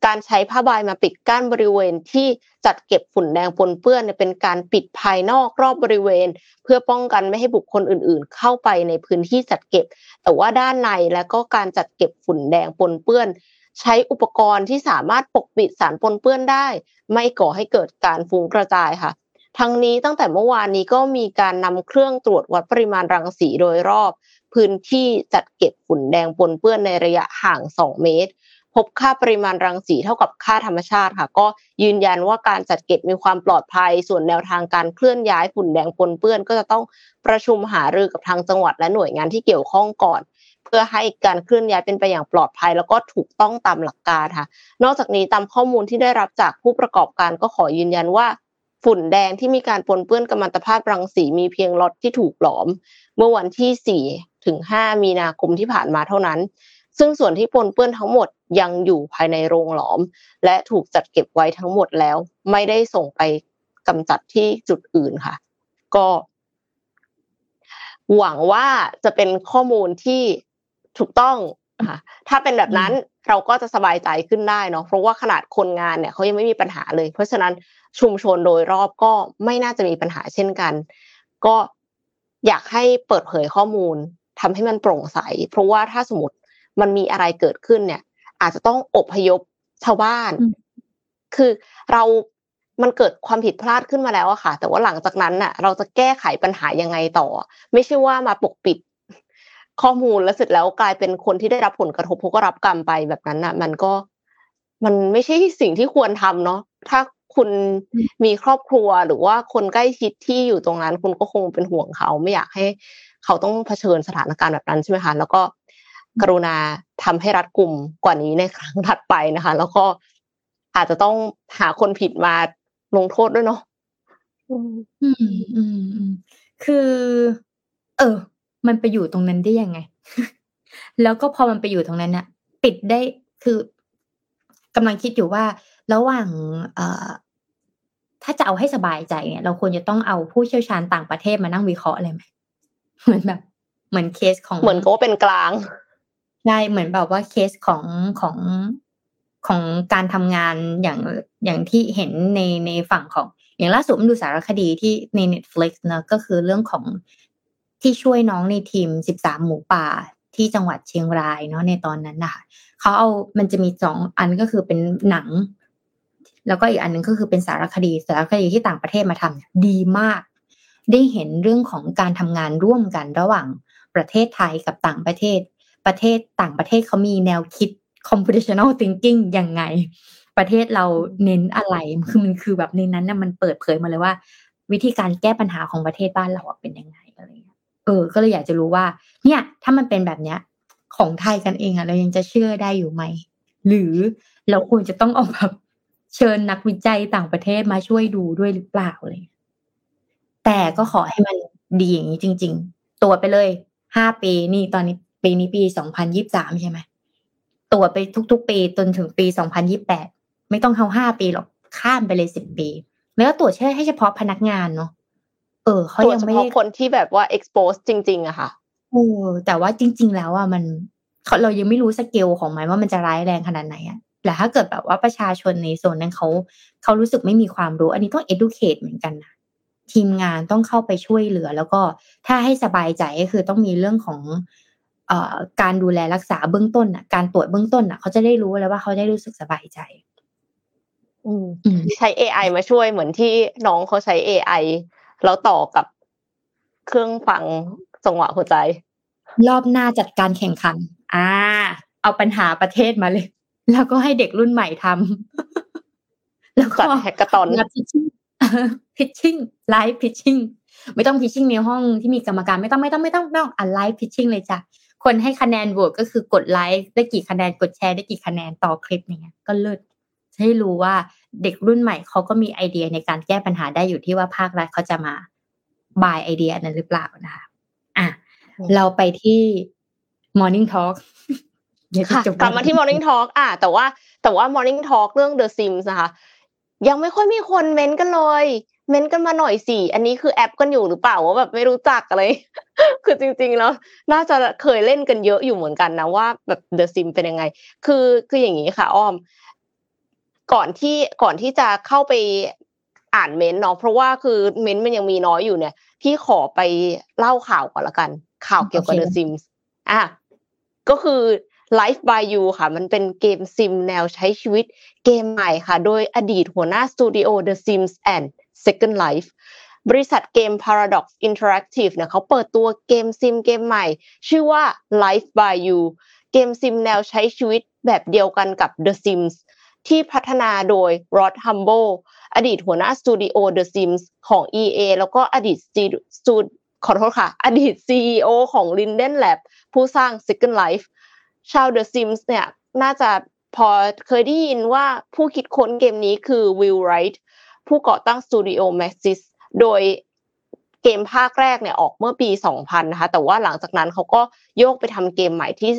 การใช้ผ้าใบมาปิดกั้นบริเวณที่จัดเก็บฝุ่นแดงปนเปื้อนเนี่ยเป็นการปิดภายนอกรอบบริเวณ เพื่อป้องกันไม่ให้บุคคลอื่น ๆ เข้าไปในพื้นที่จัดเก็บ แต่ว่าด้านในและก็การจัดเก็บฝุ่นแดงปนเปื้อน ใช้อุปกรณ์ที่สามารถปกปิดสารปนเปื้อนได้ ไม่ก่อให้เกิดการฟุ้งกระจายค่ะ ทั้งนี้ตั้งแต่เมื่อวานนี้ก็มีการนำเครื่องตรวจวัดปริมาณรังสีโดยรอบ พื้นที่จัดเก็บฝุ่นแดงปนเปื้อนในระยะห่าง 2 เมตร พบค่าปริมาณรังสีเท่ากับค่าธรรมชาติค่ะ ก็ยืนยันว่าการจัดเก็บมีความปลอดภัย ส่วนแนวทางการเคลื่อนย้ายฝุ่นแดงปนเปื้อน ก็จะต้องประชุมหารือกับทางจังหวัดและหน่วยงานที่เกี่ยวข้องก่อนเพื่อให้การเคลื่อนย้ายเป็นไปอย่างปลอดภัย แล้วก็ถูกต้องตามหลักการค่ะ นอกจากนี้ตามข้อมูลที่ได้รับจากผู้ประกอบการก็ขอยืนยันว่า ฝุ่นแดงที่มีการปนเปื้อนกัมมันตภาพรังสีมีเพียงล็อตที่ถูกหลอม เมื่อวันที่ 4 ถึง 5 มีนาคมที่ผ่านมาเท่านั้น ซึ่งส่วนที่ปนเปื้อนทั้งหมดยังอยู่ภายในโรงหลอม และถูกจัดเก็บไว้ทั้งหมดแล้ว ไม่ได้ส่งไปกำจัดที่จุดอื่นค่ะ ก็ หวังว่าจะเป็นข้อมูลที่ถูกต้อง ค่ะถ้าเป็นแบบนั้นเราก็จะสบายใจขึ้นได้เนาะเพราะว่าขนาดคนงานเนี่ยเขายังไม่มีปัญหาเลย เพราะฉะนั้นชุมชนโดยรอบก็ไม่น่าจะมีปัญหาเช่นกัน ก็อยากให้เปิดเผยข้อมูลทำให้มันโปร่งใส เพราะว่าถ้าสมมติมันมีอะไรเกิดขึ้นเนี่ย อาจจะต้องอบพยพชาวบ้าน คือเรามันเกิดความผิดพลาดขึ้นมาแล้วอะค่ะ แต่ว่าหลังจากนั้นน่ะ เราจะแก้ไขปัญหายังไงต่อ ไม่ใช่ว่ามาปกปิด ข้อมูลแล้วเสร็จแล้วกลายเป็นคนที่ได้รับผลกระทบเขาก็รับกรรมไปแบบนั้นน่ะ มันก็มันไม่ใช่สิ่งที่ควรทำเนาะถ้าคุณมีครอบครัวหรือว่าคนใกล้ชิดที่อยู่ตรงนั้น คุณก็คงเป็นห่วงเขาไม่อยากให้เขาต้องเผชิญสถานการณ์แบบนั้นใช่ไหมคะแล้วก็กรุณาทำให้รัดกลุ่มกว่านี้ในครั้งถัดไปนะคะ แล้วก็อาจจะต้องหาคนผิดมาลงโทษด้วยเนาะอืมอืมอืมคือ เออ มันไปอยู่ตรงนั้นได้ยังไง แล้วก็พอมันไปอยู่ตรงนั้นน่ะปิดได้คือกำลังคิดอยู่ว่า ระหว่าง เอ่อ ถ้าจะเอาให้สบายใจเนี่ย เราควรจะต้องเอาผู้เชี่ยวชาญต่างประเทศมานั่งวิเคราะห์เลยไหมเหมือนแบบ เหมือนเคสของเหมือนกับว่าเป็นกลางใช่เหมือนแบบว่าเคสของของของการทำงานอย่างอย่างที่เห็นในในฝั่งของ อย่างล่าสุดมันดูสารคดีที่ใน Netflix นะก็คือเรื่องของ ที่ช่วยน้องในทีม 13 หมูป่าที่จังหวัดเชียงรายเนาะในตอนนั้นนะคะเขาเอามันจะมีสองอันก็คือเป็นหนัง แล้วก็อีกอันนึงก็คือเป็นสารคดีสารคดีที่ต่างประเทศมาทำดีมาก ได้เห็นเรื่องของการทำงานร่วมกันระหว่างประเทศไทยกับต่างประเทศ ประเทศต่างประเทศเขามีแนวคิด computational thinking ยังไง ประเทศเราเน้นอะไรคือมันคือแบบในนั้นน่ะมันเปิดเผยมาเลยว่า วิธีการแก้ปัญหาของประเทศบ้านเราเป็นยังไง อะไรเออ ก็เลยอยากจะรู้ว่า เนี่ย ถ้ามันเป็นแบบเนี้ย ของไทยกันเองอะเรายังจะเชื่อได้อยู่ไหม หรือเราควรจะต้องเอาแบบเชิญนักวิจัยต่างประเทศมาช่วยดูด้วยหรือเปล่าเลย แต่ก็ขอให้มันดีอย่างนี้จริง ๆ ตัวไปเลยห้าปีนี่ตอนนี้ปีนี้ปีสองพันยิบสามใช่ไหมตรวจไปทุก ๆ ปีจนถึงปีสองพันยิบแปดไม่ต้องเท่าห้าปีหรอก ข้ามไปเลยสิบปี แล้วตรวจแค่อให้เฉพาะพนักงานเนาะ เออเขายังไม่ได้คนที่แบบว่า expose จริง ๆอะค่ะเออแต่ว่าจริง ๆ แล้วอะมันเรายังไม่รู้สเกลของมันว่ามันจะร้ายแรงขนาดไหนอะแต่ถ้าเกิดแบบว่าประชาชนในโซนนั้นเขาเขารู้สึกไม่มีความรู้ อันนี้ต้อง educate เหมือนกันนะทีมงานต้องเข้าไปช่วยเหลือ แล้วก็ถ้าให้สบายใจก็คือต้องมีเรื่องของเอ่อการดูแลรักษาเบื้องต้นอะ การตรวจเบื้องต้นอะ เขาจะได้รู้แล้วว่าเขาได้รู้สึกสบายใจ อืมใช้ AI มาช่วยเหมือนที่น้องเขาใช้ AI แล้วต่อกับเครื่องฟังจังหวะหัวใจ รอบหน้าจัดการแข่งขัน อ่า เอาปัญหาประเทศมาเลย แล้วก็ให้เด็กรุ่นใหม่ทำแล้วก็แฮกกระตอนพิชชิ่งพิชชิ่งไลฟ์พิชชิ่งไม่ต้อง pitching ในห้องที่มีกรรมการไม่ต้องไม่ต้องไม่ต้องไม่ต้องอะ live pitching เลยจ้ะคนให้คะแนนโหวตก็คือกดไลค์ได้กี่คะแนนกดแชร์ได้กี่คะแนนต่อคลิปเนี้ยก็เลิศ ให้รู้ว่าเด็กรุ่นใหม่เขาก็มีไอเดียในการแก้ปัญหาได้อยู่ที่ว่าภาครัฐเขาจะมา buy idea นั้นหรือเปล่านะคะอะเราไปที่ Morning Talk ค่ะกลับมาที่ Morning Talk อะแต่ว่าแต่ว่า Morning Talk เรื่อง The Sims นะคะ ยังไม่ค่อยมีคนเม้นกันเลยเม้นกันมาหน่อยสิ อันนี้คือแอปกันอยู่หรือเปล่าว่าแบบไม่รู้จักอะไร คือจริงๆแล้วน่าจะเคยเล่นกันเยอะอยู่เหมือนกันนะว่าแบบ The Sim เป็นยังไง คือคืออย่างนี้ค่ะ อ้อม ก่อนที่ก่อนที่จะเข้าไปอ่านเม้นเนาะเพราะว่าคือเม้นมันยังมีน้อยอยู่เนี่ย พี่ขอไปเล่าข่าวก่อนละกัน ข่าวเกี่ยวกับ The Sims อะก็คือ Life by You ค่ะ มันเป็นเกมซิมแนวใช้ชีวิตเกมใหม่ค่ะ โดยอดีตหัวหน้าสตูดิโอ The Sims and Second Life บริษัทเกม Paradox Interactive เนี่ยเขาเปิดตัวเกมซิมเกมใหม่ ชื่อว่า Life by You เกมซิมแนวใช้ชีวิตแบบเดียวกันกับ The Sims ที่พัฒนาโดย Rod Humble อดีตหัวหน้าสตูดิโอ The Sims ของ EA แล้วก็อดีตสตูขอโทษค่ะ อดีต CEO ของ Linden Lab ผู้สร้าง Second Life ชาว The Sims เนี่ยน่าจะพอเคยได้ยินว่าผู้คิดค้นเกมนี้คือ Will Wright ผู้ก่อตั้งสตูดิโอ Maxis โดยเกมภาคแรกเนี่ยออกเมื่อปี 2000 นะคะ แต่ว่าหลังจากนั้นเขาก็โยกไปทำเกมใหม่ที่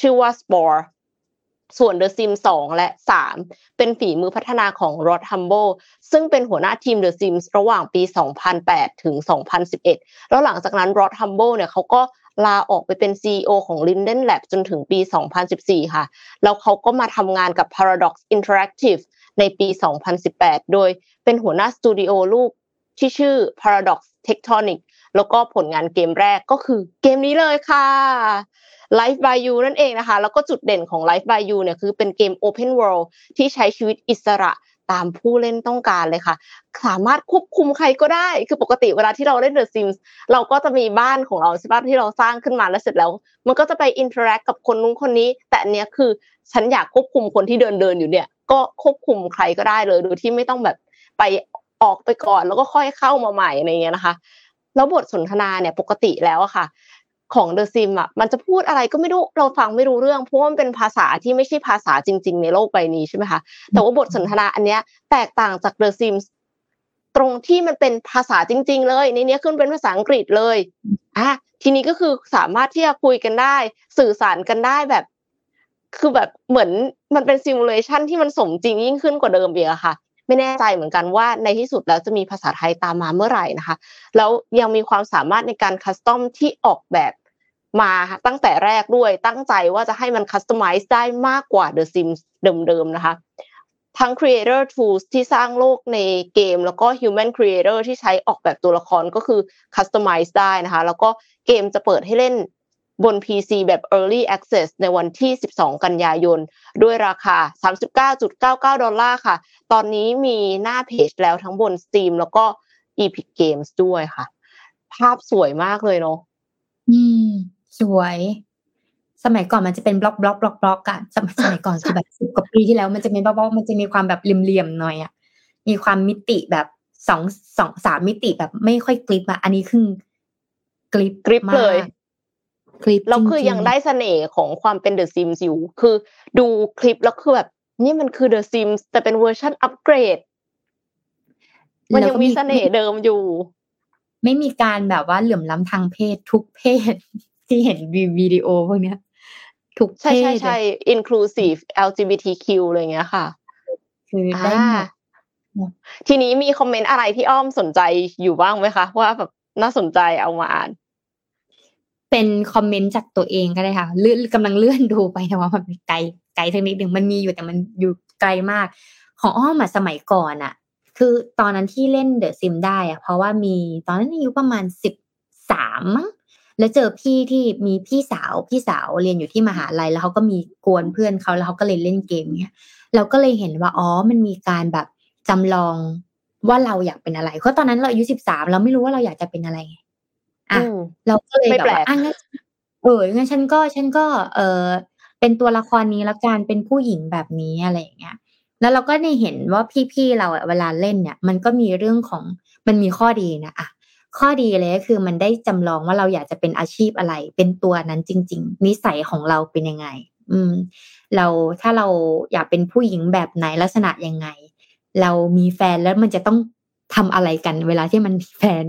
ชื่อว่า Spore ส่วน The Sims 2 และ 3 เป็นฝีมือพัฒนาของ Rod Humble ซึ่งเป็นหัวหน้าทีม The Sims ระหว่างปี 2008 ถึง 2011 แล้วหลังจากนั้น Rod Humble เนี่ยเขาก็ลาออกไปเป็น CEO ของ Linden Lab จนถึงปี 2014 ค่ะ แล้วเขาก็มาทำงานกับ Paradox Interactive ในปี 2018 โดยเป็นหัวหน้าสตูดิโอลูกที่ชื่อ Paradox Tectonic แล้วก็ผลงานเกมแรกก็คือเกมนี้เลยค่ะ Life by You นั่นเองนะคะ แล้วก็จุดเด่นของ Life by You เนี่ยคือเป็นเกม Open World ที่ใช้ชีวิตอิสระตามผู้เล่นต้องการเลยค่ะ สามารถควบคุมใครก็ได้ คือปกติเวลาที่เราเล่น The Sims เราก็จะมีบ้านของเราใช่ปะที่เราสร้างขึ้นมาแล้วเสร็จแล้ว มันก็จะไป interact กับคนนู้นคนนี้ แต่อันเนี้ยคือฉันอยากควบคุมคนที่เดินเดินอยู่เนี่ย ก็ควบคุมใครก็ได้เลย โดยที่ไม่ต้องแบบไปออกไปก่อนแล้วก็ค่อยเข้ามาใหม่อะไรเงี้ยนะคะ แล้วบทสนทนาเนี่ยปกติแล้วอะค่ะ ของ The Sims อะมันจะพูดอะไรก็ไม่รู้เราฟังไม่รู้เรื่องเพราะว่ามันเป็นภาษาที่ไม่ใช่ภาษาจริง ๆ ในโลกใบนี้ใช่ไหมคะแต่ว่าบทสนทนาอันเนี้ยแตกต่างจาก The Simsตรงที่มันเป็นภาษาจริง ๆ เลยในนี้ขึ้นเป็นภาษาอังกฤษเลยอะทีนี้ก็คือสามารถที่จะคุยกันได้ สื่อสารกันได้แบบ คือแบบเหมือนมันเป็น simulation ที่มันสมจริงยิ่งขึ้นกว่าเดิมอีกอะค่ะ ไม่แน่ใจเหมือนกันว่าในที่สุดแล้วจะมีภาษาไทยตามมาเมื่อไหร่นะคะ แล้วยังมีความสามารถในการ custom ที่ออกแบบมาตั้งแต่แรกด้วยตั้งใจว่าจะให้มัน customize ได้มากกว่า The Sims เดิมๆนะคะ ทั้ง Creator Tools ที่สร้างโลกในเกม แล้วก็ Human Creator ที่ใช้ออกแบบตัวละครก็คือ Customize ได้นะคะ แล้วก็เกมจะเปิดให้เล่น บน PC แบบ Early Access ในวันที่ 12 กันยายน ด้วยราคา 39.99 ดอลลาร์ค่ะ ตอนนี้มีหน้าเพจแล้วทั้งบน Steam แล้วก็ Epic Games ด้วยค่ะ ภาพสวยมากเลยเนาะอืม สวย สมัยก่อนมันจะเป็น block block block block อะสมัยสมัยก่อนคือแบบสิบกว่าปีที่แล้วมันจะมี block block มันจะมีความแบบเหลี่ยมๆหน่อยอะมีความมิติแบบสองสองสามมิติแบบไม่ค่อยกริบอะอันนี้คือกริบกริบเลย กริบแล้วคือยังได้เสน่ห์ของความเป็น The Sims อยู่คือดูคลิปแล้วคือแบบนี่มันคือ The Sims แต่เป็น version upgrade มันยังมีเสน่ห์เดิมอยู่ ไม่มีการแบบว่าเหลื่อมล้ำทางเพศทุกเพศ ที่เห็นวิดีโอพวกเนี้ยทุกเพศใช่ใช่ใช่ inclusive LGBTQ อะไรเงี้ยค่ะ คือได้หมดทีนี้มีคอมเมนต์อะไรที่อ้อมสนใจอยู่บ้างไหมคะ ว่าแบบน่าสนใจเอามาอ่าน เป็นคอมเมนต์จากตัวเองก็ได้ค่ะเลื่อนกำลังเลื่อนดูไปแต่ว่ามันไกลไกลสักนิดหนึ่งมันมีอยู่แต่มันอยู่ไกลมาก ของอ้อมอะสมัยก่อนอะคือตอนนั้นที่เล่นเดอะซิมได้อะเพราะว่ามีตอนนั้นอายุประมาณสิบสามมั้งแล้วเจอพี่ที่มีพี่สาวพี่สาวเรียนอยู่ที่มหาลัยแล้วเขาก็มีกวนเพื่อนเขาแล้วเขาก็เลยเล่นเกมเนี้ยเราก็เลยเห็นว่าอ๋อมันมีการแบบจำลองว่าเราอยากเป็นอะไรเพราะตอนนั้นเราอายุสิบสามเราไม่รู้ว่าเราอยากจะเป็นอะไร อะเราก็เลยแบบว่าอะงั้นเอองั้นฉันก็ฉันก็ เออเป็นตัวละครนี้ละกันเป็นผู้หญิงแบบนี้อะไรอย่างเงี้ยแล้วเราก็ได้เห็นว่าพี่ๆเราเวลาเล่นเนี่ย มันก็มีเรื่องของมันมีข้อดีนะอะข้อดีเลยก็คือมันได้จำลองว่าเราอยากจะเป็นอาชีพอะไร เป็นตัวนั้นจริง ๆ นิสัยของเราเป็นยังไง อืม เราถ้าเราอยากเป็นผู้หญิงแบบไหนลักษณะยังไง เรามีแฟนแล้วมันจะต้องทำอะไรกัน เวลาที่มันมีแฟน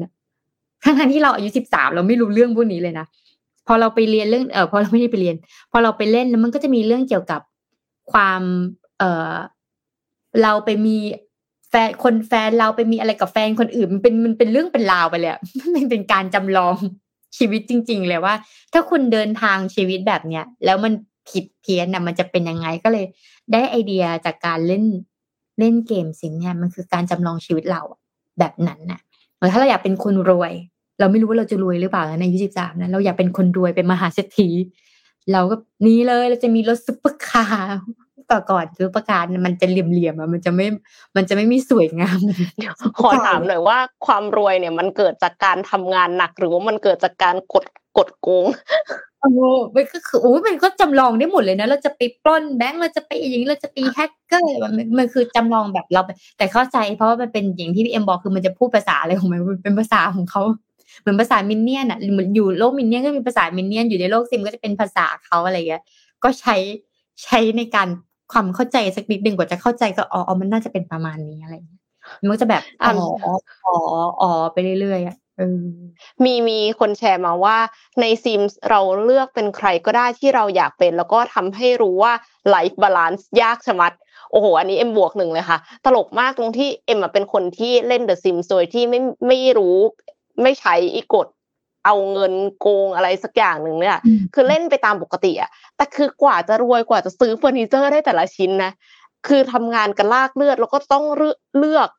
ทั้งทั้งที่เราอายุสิบสามเราไม่รู้เรื่องพวกนี้เลยนะพอเราไปเรียนเรื่องเออพอเราไม่ได้ไปเรียน พอเราไปเล่นแล้วมันก็จะมีเรื่องเกี่ยวกับความเออเราไปมีแฟนคนแฟนเราไปมีอะไรกับแฟนคนอื่นมันเป็นมันเป็นเรื่องเป็นราวไปเลยมันเป็นการจำลองชีวิตจริง ๆ เลยว่า ถ้าคุณเดินทางชีวิตแบบเนี้ยแล้วมันผิดเพี้ยนนะมันจะเป็นยังไงก็เลย ได้ไอเดียจากการเล่นเล่นเกมสินเนี่ยมันคือการจำลองชีวิตเราแบบนั้นน่ะ ถ้าเราอยากเป็นคนรวย เราไม่รู้ว่าเราจะรวยหรือเปล่านะในยุสิบสามนะเราอยากเป็นคนรวยเป็นมหาเศรษฐีเราก็นี้เลยเราจะมีรถซุปเปอร์คาร์ก่อก่อนซุปเปอร์คาร์มันจะเหลี่ยมๆอะมันจะไม่มันจะไม่มีสวยงามขอถามหน่อยว่าความรวยเนี่ย มันเกิดจากการทำงานหนัก หรือว่ามันเกิดจากการกดกดโกง โอ้มันก็คือโอ้มันก็จำลองได้หมดเลยนะ เราจะไปปล้นแบงก์เราจะไปอย่างนี้เราจะไปแฮกเกอร์มันมันคือจำลองแบบเรา แต่เข้าใจ เพราะว่ามันเป็นอย่างที่พี่เอ็มบอกคือมันจะพูดภาษาอะไรของมันเป็นภาษาของเขาเหมือนภาษามินเนี่ยนอะเหมือนอยู่โลกมินเนี่ยนก็มีภาษามินเนี่ยนอยู่ในโลกซิมก็จะเป็นภาษาเขาอะไรเงี้ยก็ใช้ใช้ในการความเข้าใจสักนิดหนึ่งกว่าจะเข้าใจก็อ๋อมันน่าจะเป็นประมาณนี้อะไรมันก็จะแบบอ๋ออ๋ออ๋อไปเรื่อยๆอะ มีมีคนแชร์มาว่าในซิมเราเลือกเป็นใครก็ได้ที่เราอยากเป็น แล้วก็ทำให้รู้ว่า life balance ยากชะมัดโอ้โห อันนี้เอ็มบวกหนึ่งเลยค่ะ ตลกมากตรงที่เอ็มเป็นคนที่เล่น The Sims โดยที่ไม่ไม่รู้ ไม่ใช้อีกฎเอาเงินโกงอะไรสักอย่างหนึ่งเนี่ย คือเล่นไปตามปกติอะแต่คือกว่าจะรวยกว่าจะซื้อเฟอร์นิเจอร์ได้แต่ละชิ้นนะ คือทำงานกันลากเลือดแล้วก็ต้องเลือก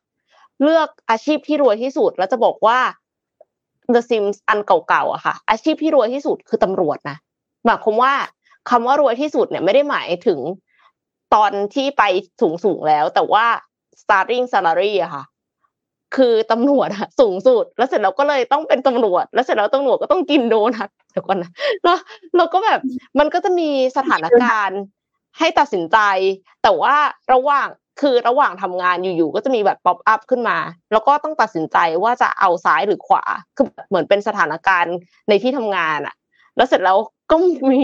เลือกอาชีพที่รวยที่สุดแล้วจะบอกว่า The Sims อันเก่าๆอะค่ะ อาชีพที่รวยที่สุดคือตำรวจนะหมายความว่าคำว่ารวยที่สุดเนี่ยไม่ได้หมายถึงตอนที่ไปสูงๆแล้ว แต่ว่า starting salary อะค่ะ คือตำรวจอะสูงสุด แล้วเสร็จแล้วก็เลยต้องเป็นตำรวจ แล้วเสร็จแล้วตำรวจก็ต้องกินโดนัทเดี๋ยวก่อนนะแล้วเราก็แบบมันก็จะมีสถานการณ์ให้ตัดสินใจ แต่ว่าระหว่าง คือระหว่างทำงานอยู่ๆก็จะมีแบบป๊อปอัพขึ้นมา แล้วก็ต้องตัดสินใจว่าจะเอาซ้ายหรือขวาคือเหมือนเป็นสถานการณ์ในที่ทำงานอะแล้วเสร็จแล้วก็มี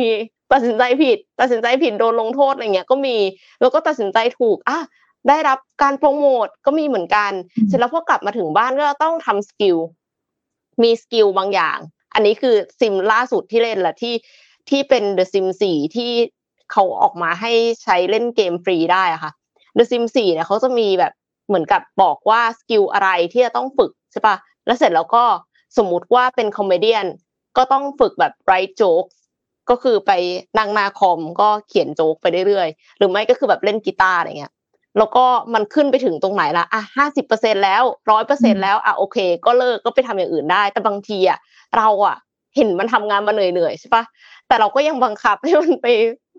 ตัดสินใจผิด ตัดสินใจผิดโดนลงโทษอะไรเงี้ยก็มีแล้วก็ตัดสินใจถูกอะได้รับการโปรโมทก็มีเหมือนกัน เสร็จแล้วพอกลับมาถึงบ้านก็ต้องทำ skill มี skill บางอย่าง อันนี้คือซิมล่าสุดที่เล่นแหละที่ที่เป็น The Sim 4ที่เขาออกมาให้ใช้เล่นเกมฟรีได้ค่ะ The Sim 4เนี่ยเขาจะมีแบบเหมือนกับบอกว่า skill อะไรที่จะต้องฝึกใช่ปะแล้วเสร็จแล้วก็สมมุติว่าเป็น comedy ก็ต้องฝึกแบบ write joke ก็คือไปนั่งหน้าคอมก็เขียนโจ๊กไปเรื่อยๆ หรือไม่ก็คือแบบเล่นกีตาร์อะไรเงี้ย แล้วก็มันขึ้นไปถึงตรงไหนละอะห้าสิบเปอร์เซ็นต์แล้วร้อยเปอร์เซ็นต์แล้วอะโอเค ก็เลิกก็ไปทำอย่างอื่นได้ แต่บางทีอะเราอะ เห็นมันทำงานมาเหนื่อยๆใช่ปะแต่เราก็ยังบังคับให้มันไป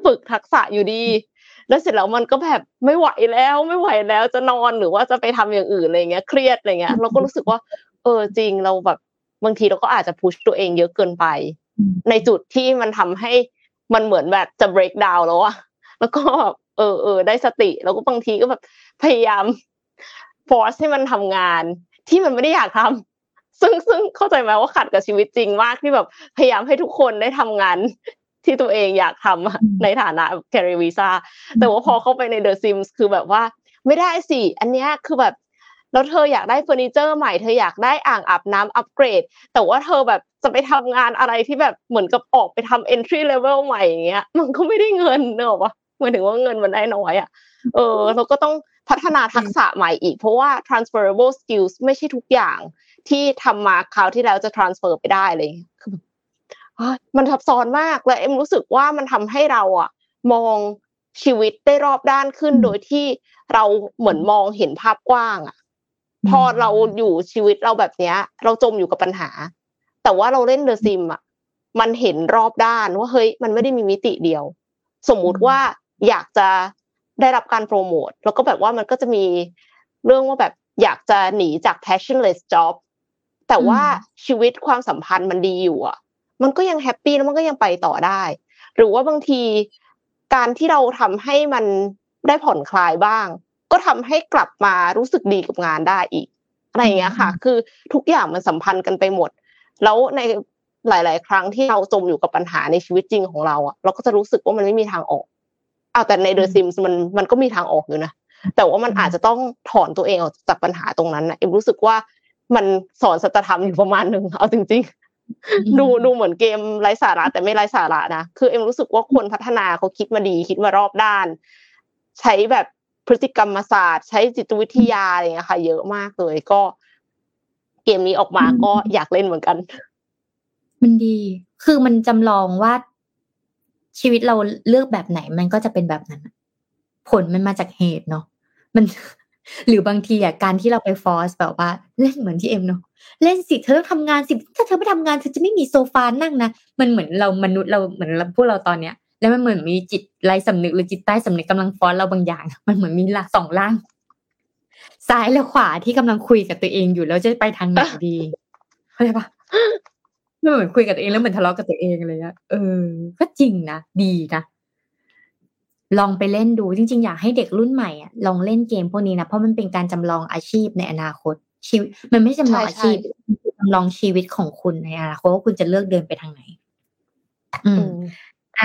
ฝึกทักษะอยู่ดี แล้วเสร็จแล้วมันก็แบบไม่ไหวแล้วไม่ไหวแล้วจะนอนหรือว่าจะไปทำอย่างอื่นอะไรเงี้ยเครียดอะไรเงี้ยเราก็รู้สึกว่า เออจริงเราแบบบางทีเราก็อาจจะ push ตัวเองเยอะเกินไป ในจุดที่มันทำให้มันเหมือนแบบจะ break down แล้วอะแล้วก็เออเออได้สติแล้วก็บางทีก็แบบพยายาม force ให้มันทำงาน ที่มันไม่ได้อยากทำซึ่งซึ่งเข้าใจไหมว่าขัดกับชีวิตจริงมากที่แบบพยายามให้ทุกคนได้ทำงาน ที่ตัวเองอยากทำในฐานะ CareerVisa แต่ว่าพอเข้าไปใน The Sims คือแบบว่า ไม่ได้สิ อันเนี้ยคือแบบแล้วเธออยากได้เฟอร์นิเจอร์ใหม่เธออยากได้อ่างอาบน้ำอัปเกรด แต่ว่าเธอแบบจะไปทำงานอะไรที่แบบเหมือนกับออกไปทำ entry level ใหม่อย่างเงี้ย มันก็ไม่ได้เงินเนอะวะหมายถึงว่าเงินมันได้น้อยอะเออเราก็ต้องพัฒนาทักษะใหม่อีก เพราะว่า transferable skills ไม่ใช่ทุกอย่างที่ทำมาคราวที่แล้วจะ transfer ไปได้เลยคือ มันซับซ้อนมากและเอ็มรู้สึกว่ามันทำให้เราอะมองชีวิตได้รอบด้านขึ้นโดยที่เราเหมือนมองเห็นภาพกว้างอะพอเราอยู่ชีวิตเราแบบเนี้ย เราจมอยู่กับปัญหา แต่ว่าเราเล่นเดอะซิมอะมันเห็นรอบด้านว่าเฮ้ยมันไม่ได้มีมิติเดียว สมมุติว่าอยากจะได้รับการโปรโมทแล้วก็แบบว่ามันก็จะมีเรื่องว่าแบบอยากจะหนีจาก passionless job แต่ว่าชีวิตความสัมพันธ์มันดีอยู่อะ มันก็ยังแฮปปี้แล้วมันก็ยังไปต่อได้ หรือว่าบางทีการที่เราทำให้มันได้ผ่อนคลายบ้าง ก็ทำให้กลับมารู้สึกดีกับงานได้อีกอะไรอย่างเงี้ยค่ะ คือทุกอย่างมันสัมพันธ์กันไปหมด แล้วในหลาย ๆ ครั้งที่เราจมอยู่กับปัญหาในชีวิตจริงของเราอะเราก็จะรู้สึกว่ามันไม่มีทางออกเอาแต่ในเดอะซิมส์มันมันก็มีทางออกอยู่นะแต่ว่ามันอาจจะต้องถอนตัวเองออกจากปัญหาตรงนั้นนะเอ็มรู้สึกว่ามันสอนสัจธรรมอยู่ประมาณหนึ่งเอาจริงๆ ดูดูเหมือนเกมไร้สาระแต่ไม่ไร้สาระนะคือเอ็มรู้สึกว่าคนพัฒนาเขาคิดมาดีคิดมารอบด้าน ใช้แบบพฤติกรรมศาสตร์ ใช้จิตวิทยาอะไรเงี้ยค่ะ เยอะมากเลยก็ เกมนี้ออกมาก็อยากเล่นเหมือนกัน มันดี คือมันจำลองว่าชีวิตเราเลือกแบบไหนมันก็จะเป็นแบบนั้น ผลมันมาจากเหตุเนาะมัน หรือบางทีอะการที่เราไปฟอร์สแบบว่าเล่นเหมือนที่เอ็มเนาะเล่นสิเธอต้องทำงานสิถ้าเธอไม่ทำงานเธอจะไม่มีโซฟานั่งนะมันเหมือนเรามนุษย์เราเหมือนพวกเราตอนเนี้ย แล้วมันเหมือนมีจิตไรสำนึกหรือจิตใต้สำนึกกำลังฟอนเราบางอย่าง มันเหมือนมีละสองล่าง ซ้ายและขวาที่กำลังคุยกับตัวเองอยู่แล้วจะไปทางไหนดีเข้าใจปะมันเหมือนคุยกับตัวเองแล้วเหมือนทะเลาะกับตัวเองเลยอะเออ ก็จริงนะดีนะ ลองไปเล่นดูจริง ๆ อยากให้เด็กรุ่นใหม่อะลองเล่นเกมพวกนี้นะ เพราะมันเป็นการจำลองอาชีพในอนาคตชีวิตมันไม่จำลองอาชีพจำลองชีวิตของคุณในอนาคตว่าคุณจะเลือกเดินไปทางไหน อืม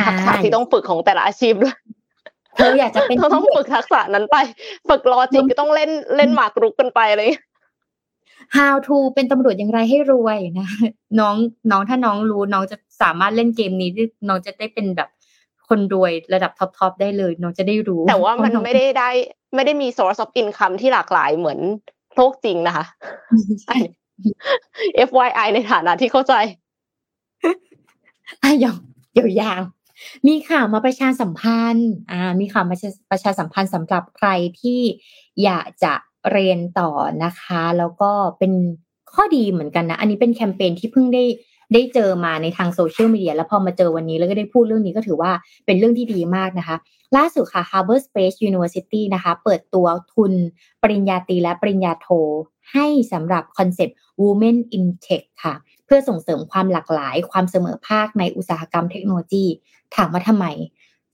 ทักษะที่ต้องฝึกของแต่ละอาชีพด้วยเธออยากจะเป็นต้องฝึกทักษะนั้นไป ฝึกลอจิกก็ต้องเล่นเล่นหมากรุกกันไปเลย How to เป็นตำรวจอย่างไรให้รวยนะน้องน้องถ้าน้องรู้น้องจะสามารถเล่นเกมนี้น้องจะได้เป็นแบบ คนรวยระดับท็อปๆได้เลยน้องจะได้รู้ แต่ว่ามันไม่ได้ได้ ไม่ได้มี source of income ที่หลากหลายเหมือนโลกจริงนะคะ FYI ในฐานะที่เข้าใจอะยาวยาวมีข่าวมาประชาสัมพันธ์ อ่า มีข่าวมาประชาสัมพันธ์สำหรับใครที่อยากจะเรียนต่อนะคะ แล้วก็เป็นข้อดีเหมือนกันนะ อันนี้เป็นแคมเปญที่เพิ่งได้ ได้เจอมาในทางโซเชียลมีเดียแล้วพอมาเจอวันนี้แล้วก็ได้พูดเรื่องนี้ก็ถือว่าเป็นเรื่องที่ดีมากนะคะ ล่าสุดค่ะ Harbour.Space University นะคะ เปิดตัวทุนปริญญาตรีและปริญญาโท ให้สำหรับคอนเซปต์ Women in Tech ค่ะ เพื่อส่งเสริมความหลากหลาย ความเสมอภาคในอุตสาหกรรมเทคโนโลยี ถามว่าทำไม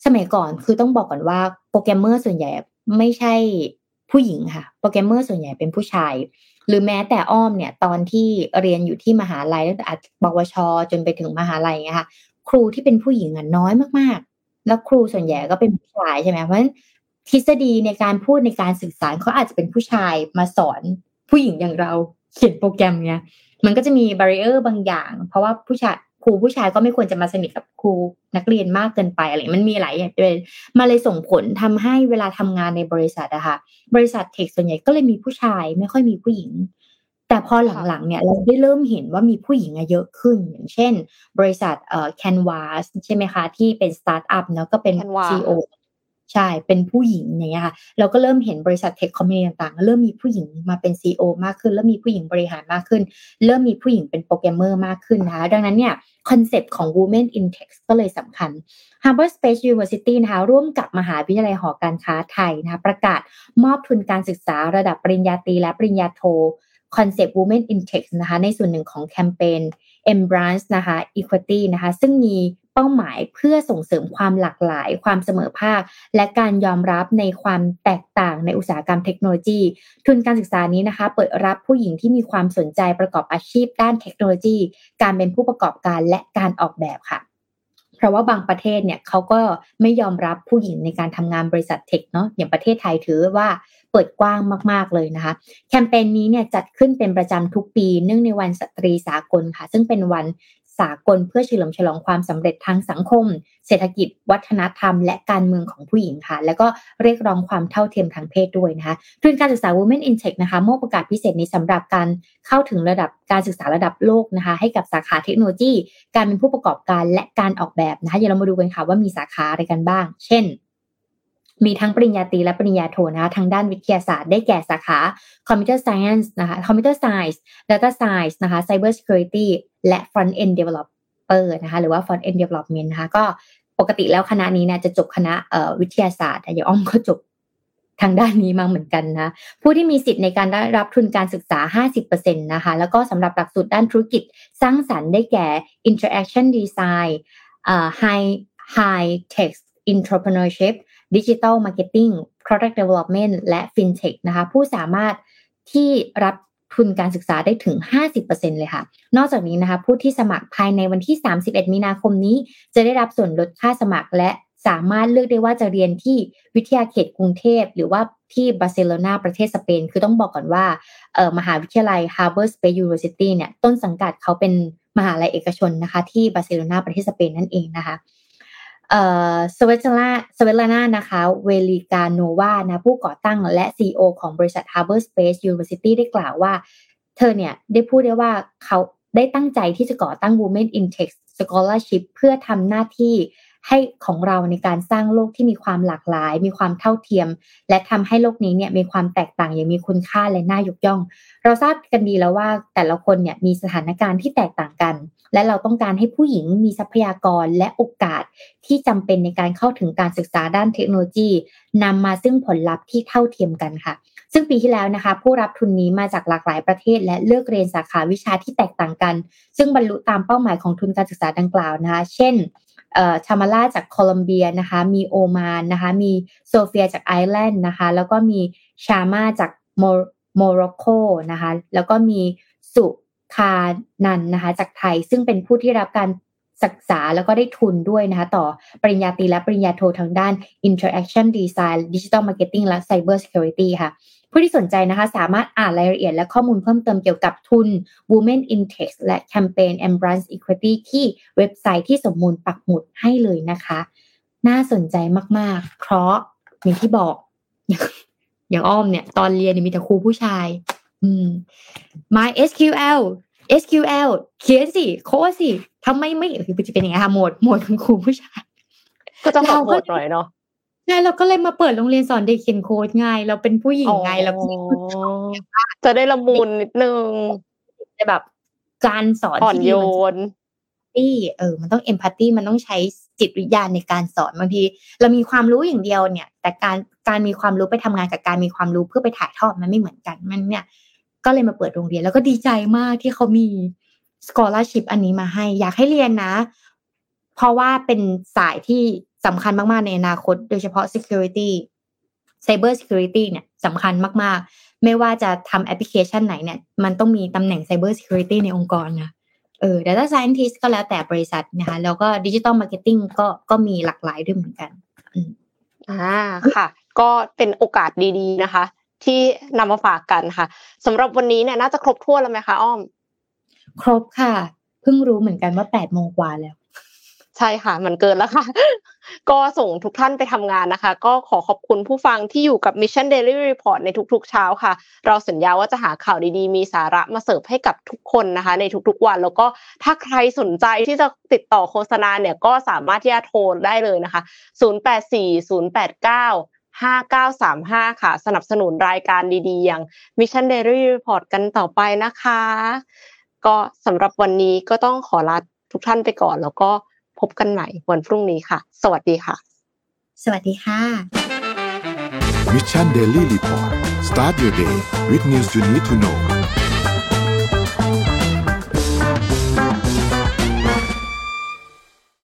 สมัยก่อนคือต้องบอกก่อนว่าโปรแกรมเมอร์ส่วนใหญ่ไม่ใช่ผู้หญิงค่ะ โปรแกรมเมอร์ส่วนใหญ่เป็นผู้ชาย หรือแม้แต่อ้อมเนี่ยตอนที่เรียนอยู่ที่มหาลัยตั้งแต่บวชจนไปถึงมหาลัยเงี้ยค่ะ ครูที่เป็นผู้หญิงอะน้อยมากๆ แล้วครูส่วนใหญ่ก็เป็นผู้ชายใช่ไหมเพราะฉะนั้นทฤษฎีในการพูดในการสื่อสารเขาอาจจะเป็นผู้ชายมาสอนผู้หญิงอย่างเราเขียนโปรแกรมเนี้ยมันก็จะมีบาริเออร์บางอย่าง เพราะว่าผู้ชาย ครูผู้ชายก็ไม่ควรจะมาสนิทกับครูนักเรียนมากเกินไปอะไรมันมีหลายอย่างเลยมาเลยส่งผลทำให้เวลาทำงานในบริษัทอะค่ะบริษัท tech ส่วนใหญ่ก็เลยมีผู้ชายไม่ค่อยมีผู้หญิง แต่พอหลังๆเนี่ยเราได้เริ่มเห็นว่ามีผู้หญิงเยอะขึ้น อย่างเช่น บริษัทเอ่อ Canva ใช่ไหมคะที่เป็นสตาร์ทอัพเนาะก็เป็น CEO ใช่เป็นผู้หญิงอย่างเงี้ยค่ะเราก็เริ่มเห็นบริษัท tech company ต่างๆเริ่มมีผู้หญิงมาเป็น CEO มากขึ้นเริ่มมีผู้หญิงบริหารมากขึ้น เริ่มมีผู้หญิงเป็นโปรแกรมเมอร์มากขึ้นนะคะดังนั้นเนี่ยคอนเซปต์ของ Women in Tech ก็เลยสำคัญ Harvard Space University นะคะร่วมกับมหาวิทยาลัยหอการค้าไทยนะคะประกาศมอบทุนการศึกษาระดับปริญญาตรีและปริญญาโทคอนเซปต์ Women in Tech นะคะในส่วนหนึ่งของแคมเปญ Embrace นะคะ Equity นะคะซึ่งมีเป้าหมายเพื่อส่งเสริมความหลากหลาย ความเสมอภาค และการยอมรับในความแตกต่างในอุตสาหกรรมเทคโนโลยี ทุนการศึกษานี้นะคะ เปิดรับผู้หญิงที่มีความสนใจประกอบอาชีพด้านเทคโนโลยี การเป็นผู้ประกอบการและการออกแบบค่ะ เพราะว่าบางประเทศเนี่ยเขาก็ไม่ยอมรับผู้หญิงในการทำงานบริษัทเทคเนาะอย่างประเทศไทยถือว่าเปิดกว้างมาก ๆ เลยนะคะ แคมเปญนี้เนี่ยจัดขึ้นเป็นประจำทุกปี เนื่องในวันสตรีสากลค่ะ ซึ่งเป็นวัน สากลเพื่อเฉลิมฉลองความสำเร็จทางสังคม เศรษฐกิจ วัฒนธรรม และการเมืองของผู้หญิงค่ะ แล้วก็เรียกร้องความเท่าเทียมทางเพศด้วยนะคะทุนการศึกษา Women in Tech นะคะมอบโอกาสพิเศษนี้สำหรับการเข้าถึงระดับการศึกษาระดับโลกนะคะให้กับสาขาเทคโนโลยี การเป็นผู้ประกอบการและการออกแบบนะคะเดี๋ยวเรามาดูกันค่ะว่ามีสาขาอะไรกันบ้าง เช่น มีทั้งปริญญาตรีและปริญญาโทนะคะทางด้านวิทยาศาสตร์ได้แก่สาขา Computer Science นส์นะคะ Computer Science Data Science นะคะ Cyber Security และ Front End Developer นะคะหรือว่า Front End Development นต์นะคะก็ปกติแล้วคณะนี้นะจะจบคณะวิทยาศาสตร์อย่างอ้อมก็จบทางด้านนี้มาเหมือนกันนะผู้ที่มีสิทธิ์ในการได้รับทุนการศึกษา 50%นะคะแล้วก็สำหรับหลักสูตรด้านธุรกิจสร้างสรรค์ได้แก่ Interaction Design High High Tech Entrepreneurship Digital Marketing Product Development และ FinTech นะคะผู้สามารถที่รับทุนการศึกษาได้ถึง 50%เลยค่ะ นอกจากนี้นะคะผู้ที่สมัครภายในวันที่ 31 มีนาคมนี้ จะได้รับส่วนลดค่าสมัครและสามารถเลือกได้ว่าจะเรียนที่วิทยาเขตกรุงเทพ หรือว่าที่บาร์เซโลนาประเทศสเปน คือต้องบอกก่อนว่าเออมหาวิทยาลัย Harbour.Space University เนี่ยต้นสังกัดเขาเป็นมหาลัยเอกชนนะคะที่บาร์เซโลนาประเทศสเปนนั่นเองนะคะ เอ่อสเวตลาสเวตลานานะคะเวลิกาโนวานะผู้ก่อตั้งและ CEO ของบริษัท Harbour.Space University ได้กล่าวว่า เธอเนี่ยได้พูดได้ว่าเขาได้ตั้งใจที่จะก่อตั้ง Women in Tech Scholarship เพื่อทำหน้าที่ ให้ของเราในการสร้างโลกที่มีความหลากหลาย มีความเท่าเทียม และทำให้โลกนี้เนี่ยมีความแตกต่างอย่างมีคุณค่าและน่ายกย่อง เราทราบกันดีแล้วว่าแต่ละคนเนี่ยมีสถานการณ์ที่แตกต่างกัน และเราต้องการให้ผู้หญิงมีทรัพยากรและโอกาสที่จำเป็นในการเข้าถึงการศึกษาด้านเทคโนโลยีนำมาซึ่งผลลัพธ์ที่เท่าเทียมกันค่ะ ซึ่งปีที่แล้วนะคะ ผู้รับทุนนี้มาจากหลากหลายประเทศ และเลือกเรียนสาขาวิชาที่แตกต่างกัน ซึ่งบรรลุตามเป้าหมายของทุนการศึกษาดังกล่าวนะคะ เช่น ชามาล่าจากโคลอมเบียนะคะ มีโอมานนะคะ มีโซเฟียจากไอร์แลนด์นะคะ แล้วก็มีชามาจากโมร็อกโกนะคะ แล้วก็มีสุคานันนะคะ จากไทย ซึ่งเป็นผู้ที่รับการศึกษาแล้วก็ได้ทุนด้วยนะคะ ต่อปริญญาตรีและปริญญาโททางด้าน Interaction Design Digital Marketing และ Cyber Security ค่ะ ผู้ที่สนใจนะคะ สามารถอ่านรายละเอียดและข้อมูลเพิ่มเติมเกี่ยวกับทุน Women in Tech และแคมเปญ Embrace Equity ที่เว็บไซต์ที่สมมูลปักหมุดให้เลยนะคะ น่าสนใจมากๆ เพราะอย่างที่บอก อย่างอ้อมเนี่ย ตอนเรียนมีแต่ครูผู้ชาย อืม My SQL SQL เขียนสิ โค้ดสิทำไมไม่คือจะเป็นอย่างนี้ค่ะโหมดโหมดของครูผู้ชาย ก็จะขอโหมดหน่อยเนาะ ใช่เราก็เลยมาเปิดโรงเรียนสอนเด็กเขียนโค้ดไงเราเป็นผู้หญิงไงเราจะได้ละมุนนิดนึงจะแบบการสอนอ่อนโยนที่เออ มันต้องเอมพัตตีมันต้องใช้จิตวิญญาณในการสอนบางที เรามีความรู้อย่างเดียวเนี่ย แต่การการมีความรู้ไปทำงานกับการมีความรู้เพื่อไปถ่ายทอดมันไม่เหมือนกันมันเนี่ย ก็เลยมาเปิดโรงเรียน แล้วก็ดีใจมากที่เขามีสกอร์ชิพอันนี้มาให้ อยากให้เรียนนะ เพราะว่าเป็นสายที่ สำคัญมาก ๆ ในอนาคต โดยเฉพาะ security cyber security เนี่ยสำคัญมาก ๆ ไม่ว่าจะทำแอปพลิเคชันไหนเนี่ย มันต้องมีตำแหน่ง cyber security ในองค์กรนะเออ data scientist ก็แล้วแต่บริษัทนะคะแล้วก็ digital marketing ก็ก็มีหลากหลายด้วยเหมือนกันอ่าค่ะ ก็เป็นโอกาสดี ๆ นะคะ ที่นำมาฝากกันค่ะสำหรับวันนี้เนี่ยน่าจะครบถ้วนแล้วไหมคะอ้อม ครบค่ะ เพิ่งรู้เหมือนกันว่าแปดโมงกว่าแล้ว ใช่ค่ะ มันเกินแล้วค่ะ ก็ส่งทุกท่านไปทำงานนะคะ ก็ขอขอบคุณผู้ฟังที่อยู่กับ Mission Daily Report ในทุกๆเช้าค่ะ เราสัญญาว่าจะหาข่าวดีๆ มีสาระมาเสิร์ฟให้กับทุกคนนะคะ ในทุกๆวัน แล้วก็ถ้าใครสนใจที่จะติดต่อโฆษณาเนี่ย ก็สามารถที่จะโทรได้เลยนะคะ 084089 5935 ค่ะ สนับสนุนรายการดีๆ อย่าง Mission Daily Report กันต่อไปนะคะ ก็สำหรับวันนี้ก็ต้องขอลาทุกท่านไปก่อนแล้วก็ พบกันใหม่วันพรุ่งนี้ค่ะ สวัสดีค่ะ สวัสดีค่ะ Mission Daily Report start your day with news you need to know